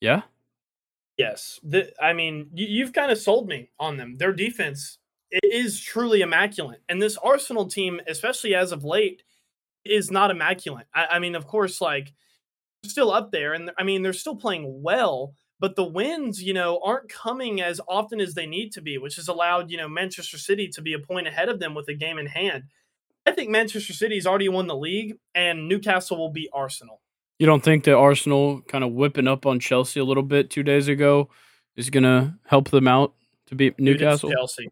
Yeah. Yes. The, I mean, you, have kind of sold me on them. Their defense is truly immaculate. And this Arsenal team, especially as of late, is not immaculate. I, I mean, of course, like still up there. And I mean, they're still playing well, but the wins, you know, aren't coming as often as they need to be, which has allowed, you know, Manchester City to be a point ahead of them with a game in hand. I think Manchester City's already won the league and Newcastle will beat Arsenal. You don't think that Arsenal kind of whipping up on Chelsea a little bit two days ago is going to help them out to beat Newcastle? Dude, Chelsea.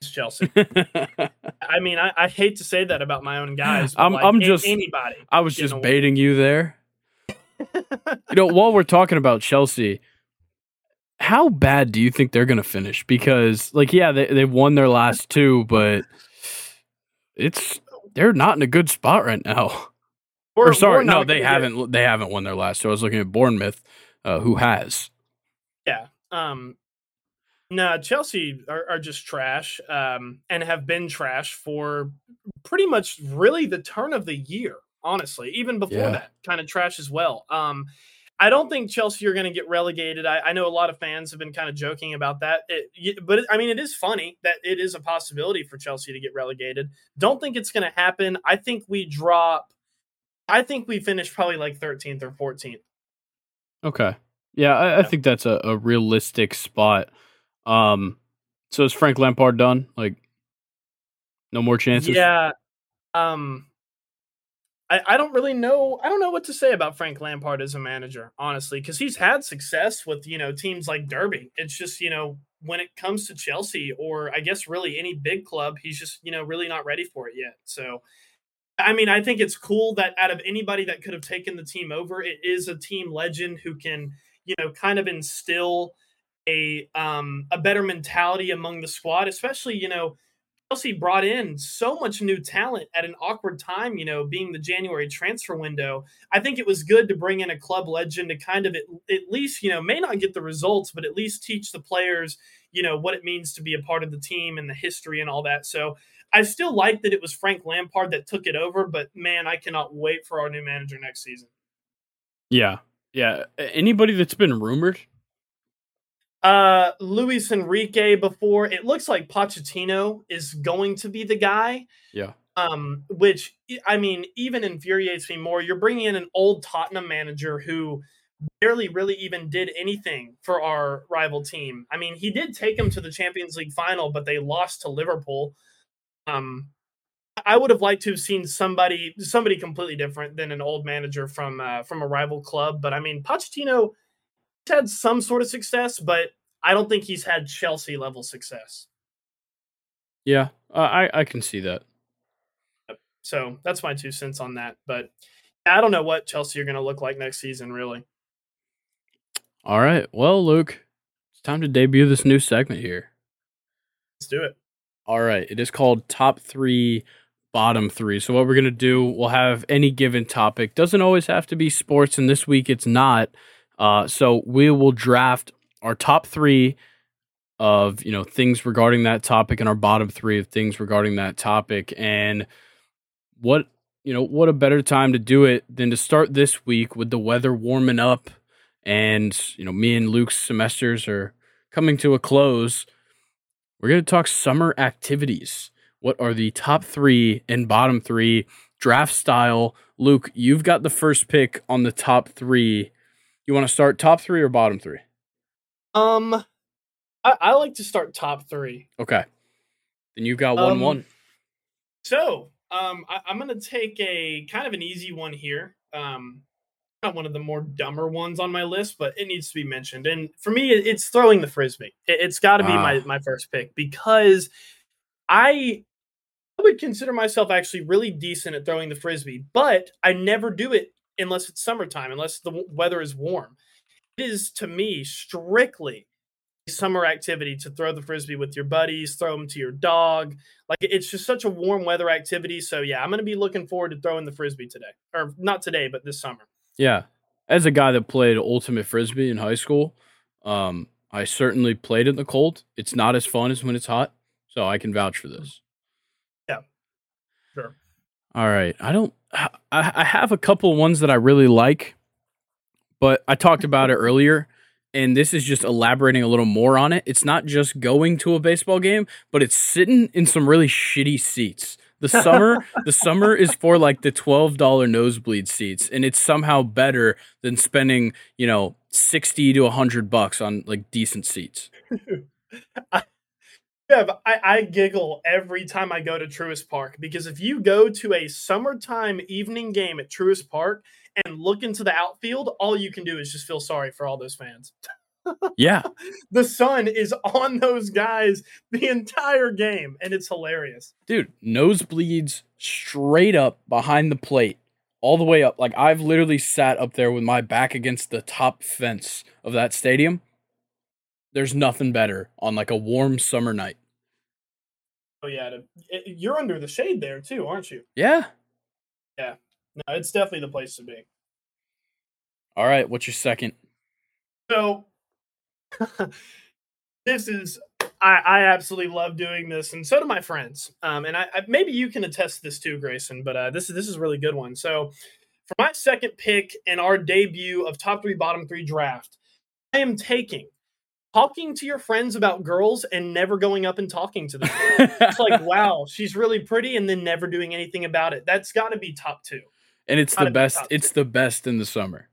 It's Chelsea. I mean, I, I, hate to say that about my own guys. I'm, like, I'm just anybody. I was just baiting you there. you know, while we're talking about Chelsea, how bad do you think they're going to finish? Because, like, yeah, they they've won their last two, but it's they're not in a good spot right now. Or, or sorry, no, they haven't. Get... They haven't won their last. So I was looking at Bournemouth, uh, who has. Yeah. Um. No, Chelsea are, are just trash, um, and have been trash for pretty much really the turn of the year. Honestly, even before yeah. that, kind of trash as well. Um, I don't think Chelsea are going to get relegated. I, I, know a lot of fans have been kind of joking about that. It, but it, I mean, it is funny that it is a possibility for Chelsea to get relegated. Don't think it's going to happen. I think we drop. I think we finish probably like 13th or 14th. Okay. Yeah, I. I think that's a, a, realistic spot. Um, so is Frank Lampard done? Like, no more chances? Yeah. Um, I, I don't really know. I don't know what to say about Frank Lampard as a manager, honestly, because he's had success with you know teams like Derby. It's just you know when it comes to Chelsea or I guess really any big club, he's just you know really not ready for it yet. So, I mean, I think it's cool that out of anybody that could have taken the team over, it is a team legend who can you know kind of instill a um a better mentality among the squad, especially you know Chelsea brought in so much new talent at an awkward time, you know, being the January transfer window. I think it was good to bring in a club legend to kind of at, at, least, you know, may not get the results, but at least teach the players, you know, what it means to be a part of the team and the history and all that. So I still like that it was Frank Lampard that took it over, but man, I cannot wait for our new manager next season. Yeah. Yeah. Anybody that's been rumored uh, Luis Enrique before. It looks like Pochettino is going to be the guy. Yeah. Um, which I mean, even infuriates me more. You're bringing in an old Tottenham manager who barely really even did anything for our rival team. I mean, he did take them to the Champions League final, but they lost to Liverpool. Um, I would have liked to have seen somebody somebody completely different than an old manager from uh, from a rival club. But I mean, Pochettino had some sort of success, but I don't think he's had Chelsea level success. Yeah, uh, I I can see that. So that's my two cents on that. But I don't know what Chelsea are going to look like next season, really. All right. Well, Luke, it's time to debut this new segment here. Let's do it. All right. It is called Top Three, Bottom Three. So, what we're going to do, we'll have any given topic. Doesn't always have to be sports, and this week it's not. Uh, so we will draft our top three of you know things regarding that topic and our bottom three of things regarding that topic. And what you know what a better time to do it than to start this week with the weather warming up and you know me and luke's semesters are coming to a close. We're going to talk summer activities. What are the top three and bottom three draft style? Luke you've got the first pick on the top three you want to start top three or bottom three? Um, I, I like to start top three. Okay, then you've got one um, one. So, um, I, am gonna take a kind of an easy one here. Um, not one of the more dumber ones on my list, but it needs to be mentioned. And for me, it's throwing the frisbee. It, has got to be my ah. my first pick because I I would consider myself actually really decent at throwing the frisbee, but I never do it unless it's summertime, unless the weather is warm. It is to me strictly summer activity to throw the frisbee with your buddies, throw them to your dog. Like it's just such a warm weather activity. So yeah, I'm going to be looking forward to throwing the frisbee today, or not today, but this summer. Yeah. As a guy that played ultimate frisbee in high school, um, I certainly played in the cold. It's not as fun as when it's hot, so I can vouch for this. Yeah. Sure. All right. I don't. I, I have a couple ones that I really like, but I talked about it earlier, and this is just elaborating a little more on it. It's not just going to a baseball game, but it's sitting in some really shitty seats. The summer, the summer is for like the twelve dollar nosebleed seats, and it's somehow better than spending you know sixty to hundred bucks on like decent seats. I, I, I giggle every time I go to Truist Park because if you go to a summertime evening game at Truist Park and look into the outfield, all you can do is just feel sorry for all those fans. Yeah, the sun is on those guys the entire game, and it's hilarious. dude, nosebleeds straight up behind the plate, all the way up. Like I've literally sat up there with my back against the top fence of that stadium. There's nothing better on like a warm summer night. Oh yeah, to, it, you're under the shade there too, aren't you? Yeah. Yeah. No, it's definitely the place to be. All right. What's your second? So this is I, I absolutely love doing this, and so do my friends. Um, and I, I maybe you can attest to this too, Grayson. But uh, this is this is a really good one. So for my second pick in our debut of top three, bottom three draft, I am taking talking to your friends about girls and never going up and talking to them. it's like, wow, she's really pretty, and then never doing anything about it. That's got to be top two. and it's Gotta the best. top It's the best in the summer.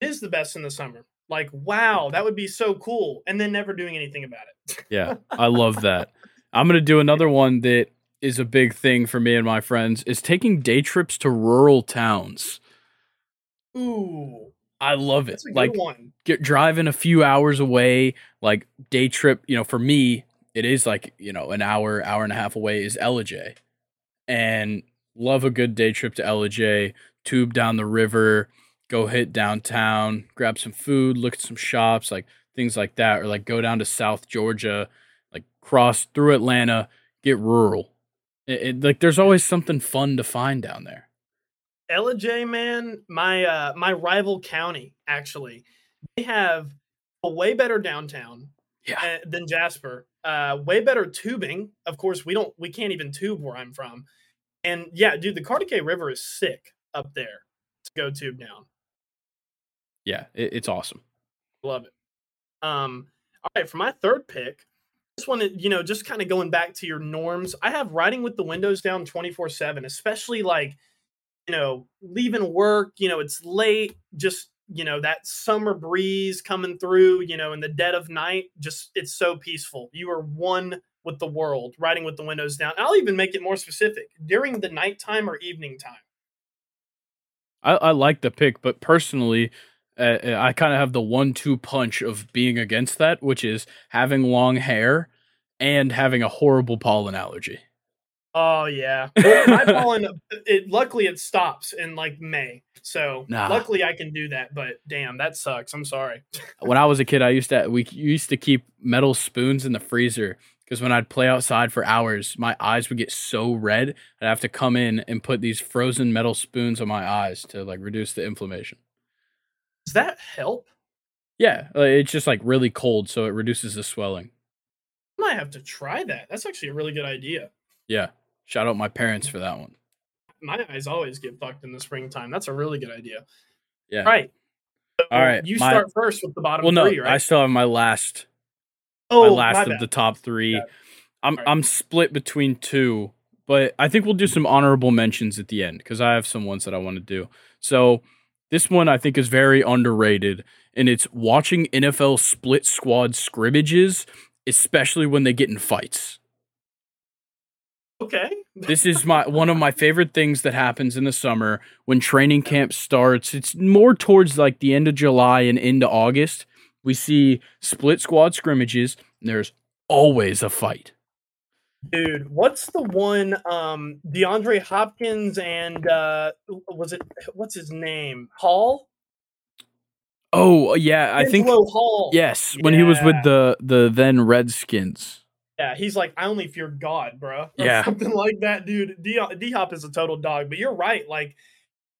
It is the best in the summer. Like, wow, that would be so cool, and then never doing anything about it. Yeah, I love that. I'm gonna do another one that is a big thing for me and my friends is taking day trips to rural towns. Ooh, I love it. that's a good Like get driving a few hours away, like day trip. You know, for me, it is like you know an hour, hour and a half away is Ellijay, and love a good day trip to Ellijay. Tube down the river, go hit downtown, grab some food, look at some shops, like things like that, or like go down to South Georgia, like cross through Atlanta, get rural. It, it- like there's always something fun to find down there. Ellijay, man, my uh, my rival county actually, they have a way better downtown Yeah, uh, than Jasper. Uh, way better tubing. Of course, we don't we can't even tube where I'm from. And yeah, dude, the Cartecay River is sick up there to go tube down. yeah, it, it's awesome. Love it. Um, all right, for my third pick, this one, you know, just kind of going back to your norms. I have riding with the windows down 24 7, especially like, you know, leaving work, you know, it's late, just, you know, that summer breeze coming through, you know, in the dead of night, just, it's so peaceful. You are one with the world, riding with the windows down. I'll even make it more specific during the nighttime or evening time. I, I like the pick, but personally, uh, I kind of have the one-two punch of being against that, which is having long hair and having a horrible pollen allergy. Oh yeah, well, my pollen. It luckily it stops in like May, so Nah. luckily I can do that. But damn, that sucks. I'm sorry. when I was a kid, I used to we used to keep metal spoons in the freezer because when I'd play outside for hours, my eyes would get so red. I'd have to come in and put these frozen metal spoons on my eyes to like reduce the inflammation. Does that help? Yeah, uh, it's just like really cold, so it reduces the swelling. I might have to try that. That's actually a really good idea. Yeah, shout out my parents for that one. My eyes always get fucked in the springtime. That's a really good idea. Yeah. Right. So All right, You my- start first with the bottom Well, no, three, right? I still have my last oh, my last my of bad. the top three. Yeah. I'm Alright. I'm split between two, but I think we'll do some honorable mentions at the end because I have some ones that I want to do. So this one I think is very underrated, and it's watching NFL split squad scrimmages, especially when they get in fights. Okay. This is my one of my favorite things that happens in the summer when training camp starts. It's more towards like the end of July and into August. We see split squad scrimmages, and there's always a fight. Dude, what's the one um DeAndre Hopkins and uh was it what's his name? Hall? Oh yeah, I think Hall. yes, when he was with the the then Redskins. Yeah, he's like, I only fear God, bro. Yeah. something like that, dude. D Hop is a total dog, but you're right. Like,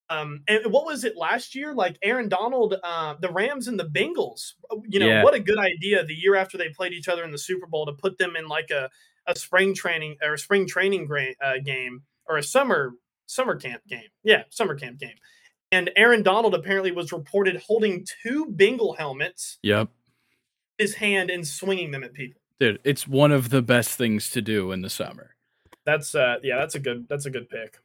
Um, and what was it last year? Like Aaron Donald, uh, the Rams and the Bengals. uh, You know Yeah. what a good idea the year after they played each other in the Super Bowl to put them in like a, a spring training or a spring training gra- uh, game or a summer summer camp game. Yeah, summer camp game. And Aaron Donald apparently was reported holding two Bengal helmets Yep. his hand and swinging them at people. Dude, it's one of the best things to do in the summer. That's uh yeah, that's a good that's a good pick.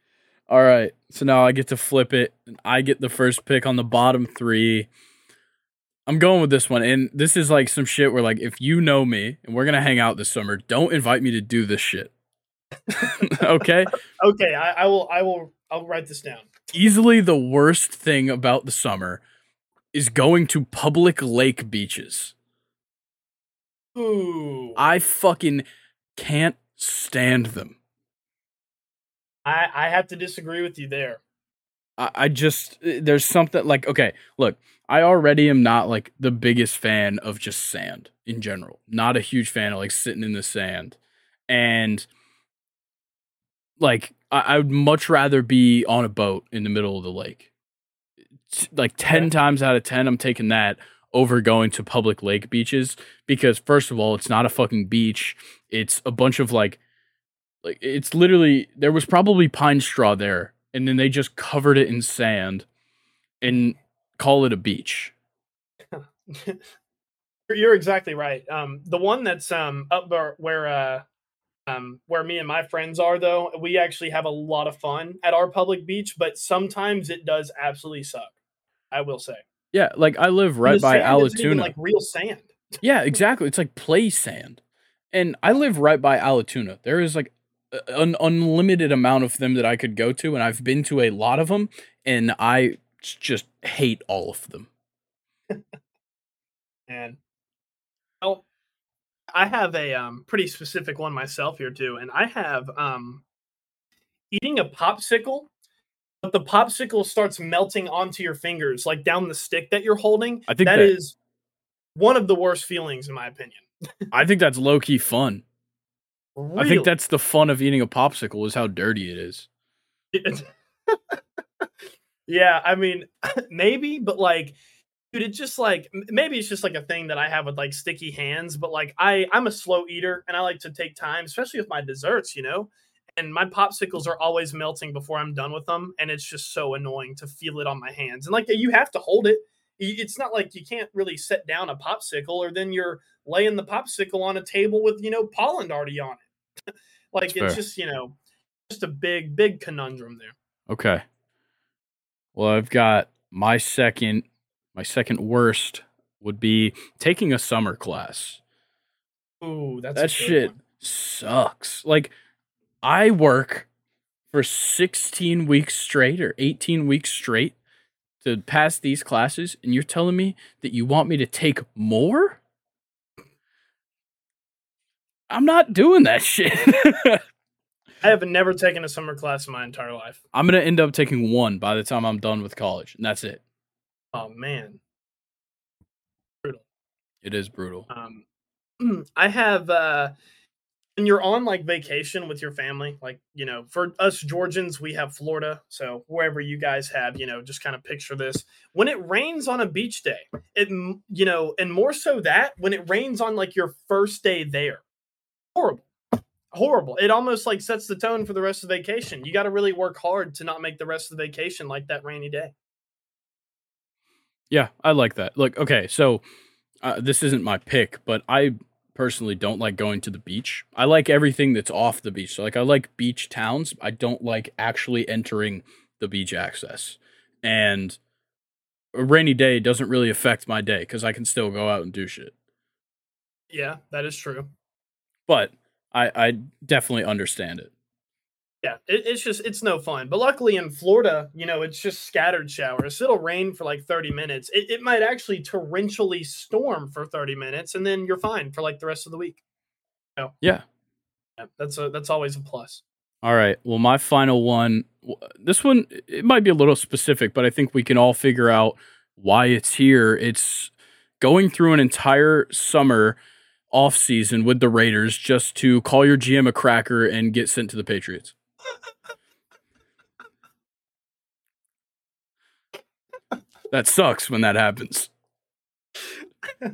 All right. So now I get to flip it. and I get the first pick on the bottom three. I'm going with this one. And this is like some shit where, like, if you know me and we're going to hang out this summer, don't invite me to do this shit. okay. Okay, I, I will I will I'll write this down. Easily the worst thing about the summer is going to public lake beaches. Ooh. I fucking can't stand them. I, I have to disagree with you there. I, I just eh, there's something like okay, look, I already am not like the biggest fan of just sand in general. Not a huge fan of like sitting in the sand, and like I, I would much rather be on a boat in the middle of the lake. T- Like ten Okay. times out of ten, I'm taking that over going to public lake beaches because first of all, it's not a fucking beach. It's a bunch of like like it's literally there was probably pine straw there and then they just covered it in sand and call it a beach You're exactly right. Um, the one that's um up where, uh um where me and my friends are though, we actually have a lot of fun at our public beach, but sometimes it does absolutely suck. I will say. Yeah like i live right by Allatoona. like real sand. yeah exactly it's like play sand and i live right by Allatoona. there is like an unlimited amount of them that i could go to and i've been to a lot of them and I just hate all of them And well, I have a um, pretty specific one myself here too, and I have um, eating a popsicle, but the popsicle starts melting onto your fingers, like down the stick that you're holding. I think that that- is one of the worst feelings, in my opinion. i think that's low-key fun i think that's the fun of eating a popsicle is how dirty it is yeah, I mean, maybe, but like, dude, it just like maybe it's just like a thing that I have with like sticky hands, but like I I'm a slow eater and I like to take time, especially with my desserts, you know. And my popsicles are always melting before I'm done with them, and it's just so annoying to feel it on my hands. And like you have to hold it. It's not like you can't really set down a popsicle, or then you're laying the popsicle on a table with you know pollen already on it. like That's it's fair. just you know just a big big conundrum there. Okay. Well, I've got my second my second worst would be taking a summer class. Ooh, that's that shit one. sucks. Like I work for 16 weeks straight or 18 weeks straight to pass these classes and you're telling me that you want me to take more? I'm not doing that shit. I have never taken a summer class in my entire life. I'm going to end up taking one by the time I'm done with college, and that's it. Oh man. Brutal. It is brutal. Um I have uh when you're on like vacation with your family, like, you know, for us Georgians, we have Florida. So wherever you guys have, you know, just kind of picture this. When it rains on a beach day, it you know, and more so that when it rains on like your first day there. Horrible. Horrible. It almost like sets the tone for the rest of the vacation. You got to really work hard to not make the rest of the vacation like that rainy day. Yeah, I like that. Look, okay, so uh, this isn't my pick, but I personally don't like going to the beach. I like everything that's off the beach. So, like, I like beach towns. I don't like actually entering the beach access. And a rainy day doesn't really affect my day because I can still go out and do shit. Yeah, that is true. But I, I definitely understand it. Yeah, it, it's just it's no fun. But luckily in Florida, you know, it's just scattered showers. It'll rain for like 30 minutes. It, it might actually torrentially storm for 30 minutes, and then you're fine for like the rest of the week. Yeah. Yeah, that's a that's always a plus. All right. Well, my final one. This one it might be a little specific, but I think we can all figure out why it's here. It's going through an entire summer off season with the Raiders just to call your GM a cracker and get sent to the Patriots. That sucks when that happens.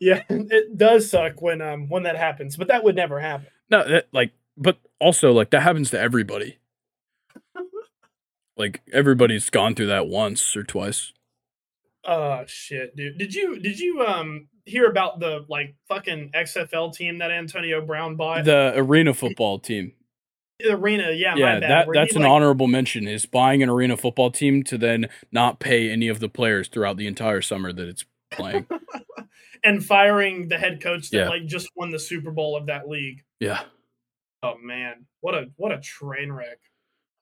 yeah, it does suck when um when that happens, but that would never happen. No, that, like, but also like that happens to everybody. like everybody's gone through that once or twice. Oh shit, dude! Did you did you um hear about the like fucking XFL team that Antonio Brown bought? The arena football team. The arena, yeah, yeah, bad, that that's he, an like- honorable mention. Is buying an arena football team to then not pay any of the players throughout the entire summer that it's playing. and firing the head coach that Yeah. like just won the Super Bowl of that league. yeah. Oh man, what a what a train wreck.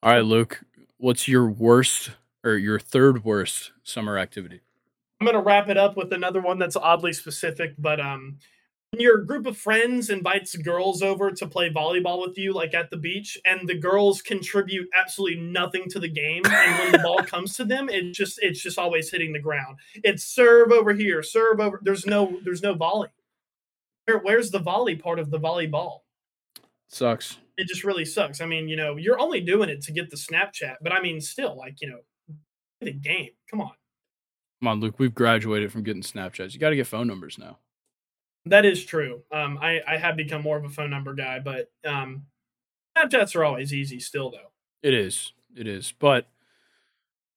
All right, Luke. What's your worst or your third worst summer activity? I'm gonna wrap it up with another one that's oddly specific, but um, when your group of friends invites girls over to play volleyball with you, like at the beach, and the girls contribute absolutely nothing to the game, and when the ball comes to them, it just it's just always hitting the ground. It's serve over here, serve over. There's no there's no volley. Where, where's the volley part of the volleyball? Sucks. It just really sucks. I mean, you know, you're only doing it to get the Snapchat, but I mean, still, like you know, the game. Come on. Come on, Luke. We've graduated from getting Snapchats. You got to get phone numbers now. That is true. Um, I, I have become more of a phone number guy, but um, Snapchats are always easy still, though. It is. It is. But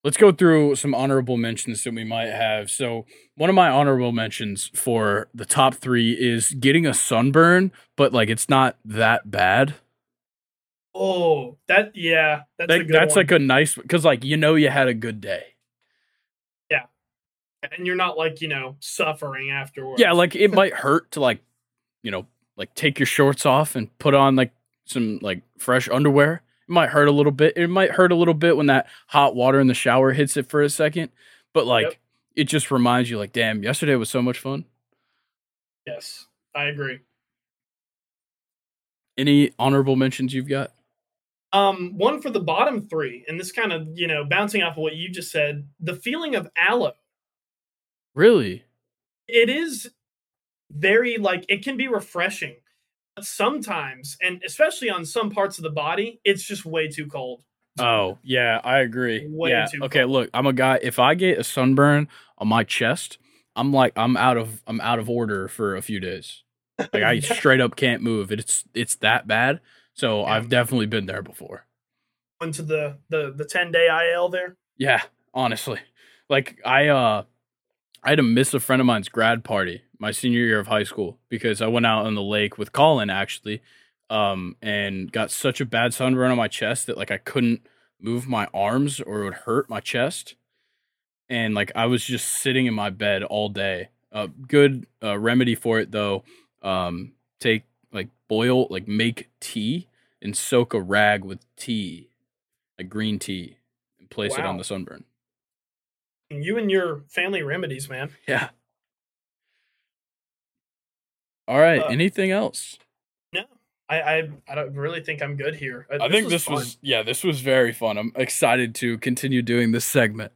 let's go through some honorable mentions that we might have. So, one of my honorable mentions for the top three is getting a sunburn, but like it's not that bad. Oh, that yeah, that's good that's one. like a nice because like you know you had a good day. And you're not like you know suffering afterwards. Yeah, like it might hurt to like, you know, like take your shorts off and put on like some like fresh underwear. It might hurt a little bit. It might hurt a little bit when that hot water in the shower hits it for a second. But like Yep. it just reminds you like, damn, yesterday was so much fun. yes, I agree. Any honorable mentions you've got? Um, one for the bottom three, and this kind of you know bouncing off of what you just said, the feeling of aloe. Really? It is very like it can be refreshing, but sometimes, and especially on some parts of the body, it's just way too cold. Oh, yeah, I agree. Way yeah. okay, cold. look, I'm a guy if I get a sunburn on my chest, I'm like I'm out of I'm out of order for a few days. Like I straight up can't move. It's it's that bad. So Yeah. I've definitely been there before. Went to the the the ten day IL there. Yeah, honestly. Like I uh I had to miss a friend of mine's grad party my senior year of high school because I went out on the lake with Colin actually um and got such a bad sunburn on my chest that like I couldn't move my arms or it would hurt my chest. And like I was just sitting in my bed all day. Uh good uh, remedy for it though. Um take like boil like make tea and soak a rag with tea, like green tea and place it on the sunburn. You and your family remedies, man. Yeah. All right. Uh, Anything else? No, I I, I don't really think I'm good here. Uh, I think this fun. was yeah, this was very fun. I'm excited to continue doing this segment.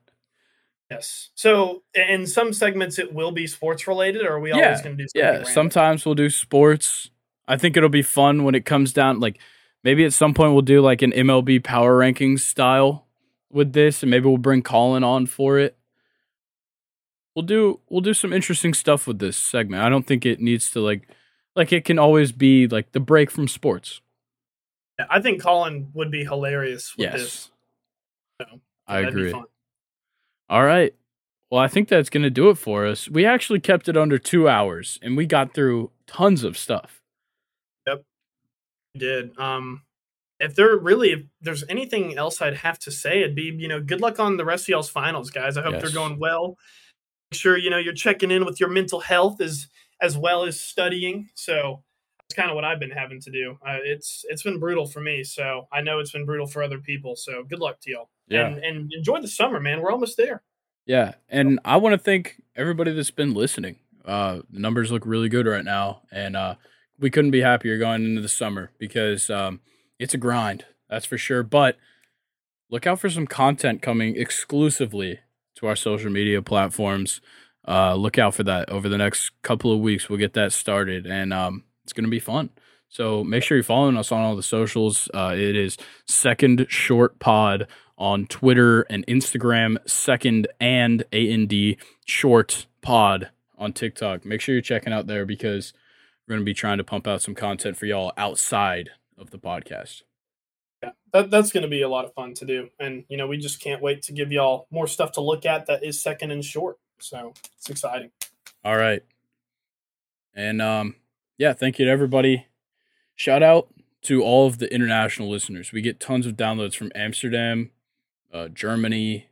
yes. So in some segments it will be sports related, or are we Yeah, always going to do something Yeah, random? sometimes we'll do sports. I think it'll be fun when it comes down like maybe at some point we'll do like an MLB power rankings style with this and maybe we'll bring Colin on for it. We'll do we'll do some interesting stuff with this segment. I don't think it needs to like like it can always be like the break from sports. Yeah, I think Colin would be hilarious with Yes. this. So, I agree. All right. Well, I think that's going to do it for us. We actually kept it under two hours and we got through tons of stuff. Yep. We did. Um, if there really, if there's anything else I'd have to say, it'd be, you know, good luck on the rest of y'all's finals, guys. I hope Yes. they're going well. Make sure you know you're checking in with your mental health as as well as studying. So that's kind of what I've been having to do. Uh, it's it's been brutal for me, so I know it's been brutal for other people. So good luck to y'all, Yeah. and and enjoy the summer, man. We're almost there. Yeah. And I want to thank everybody that's been listening. Uh, the numbers look really good right now. And uh, we couldn't be happier going into the summer because um, it's a grind, that's for sure. But look out for some content coming exclusively to our social media platforms. Uh, look out for that over the next couple of weeks. We'll get that started and um, it's going to be fun. So make sure you're following us on all the socials. Uh, it is Second Short Pod on Twitter and Instagram. Second and A N D Short Pod on TikTok. Make sure you're checking out there because we're going to be trying to pump out some content for y'all outside of the podcast. Yeah, that, that's going to be a lot of fun to do. And, you know, we just can't wait to give y'all more stuff to look at that is second and short. So it's exciting. All right. And um, yeah, thank you to everybody. Shout out to all of the international listeners. We get tons of downloads from Amsterdam, uh, Germany,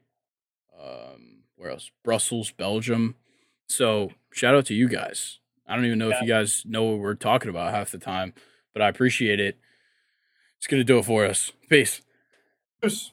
um, where else? Brussels, Belgium. So shout out to you guys. I don't even know yeah. if you guys know what we're talking about half the time, but I appreciate it. It's gonna do it for us. Peace. Peace.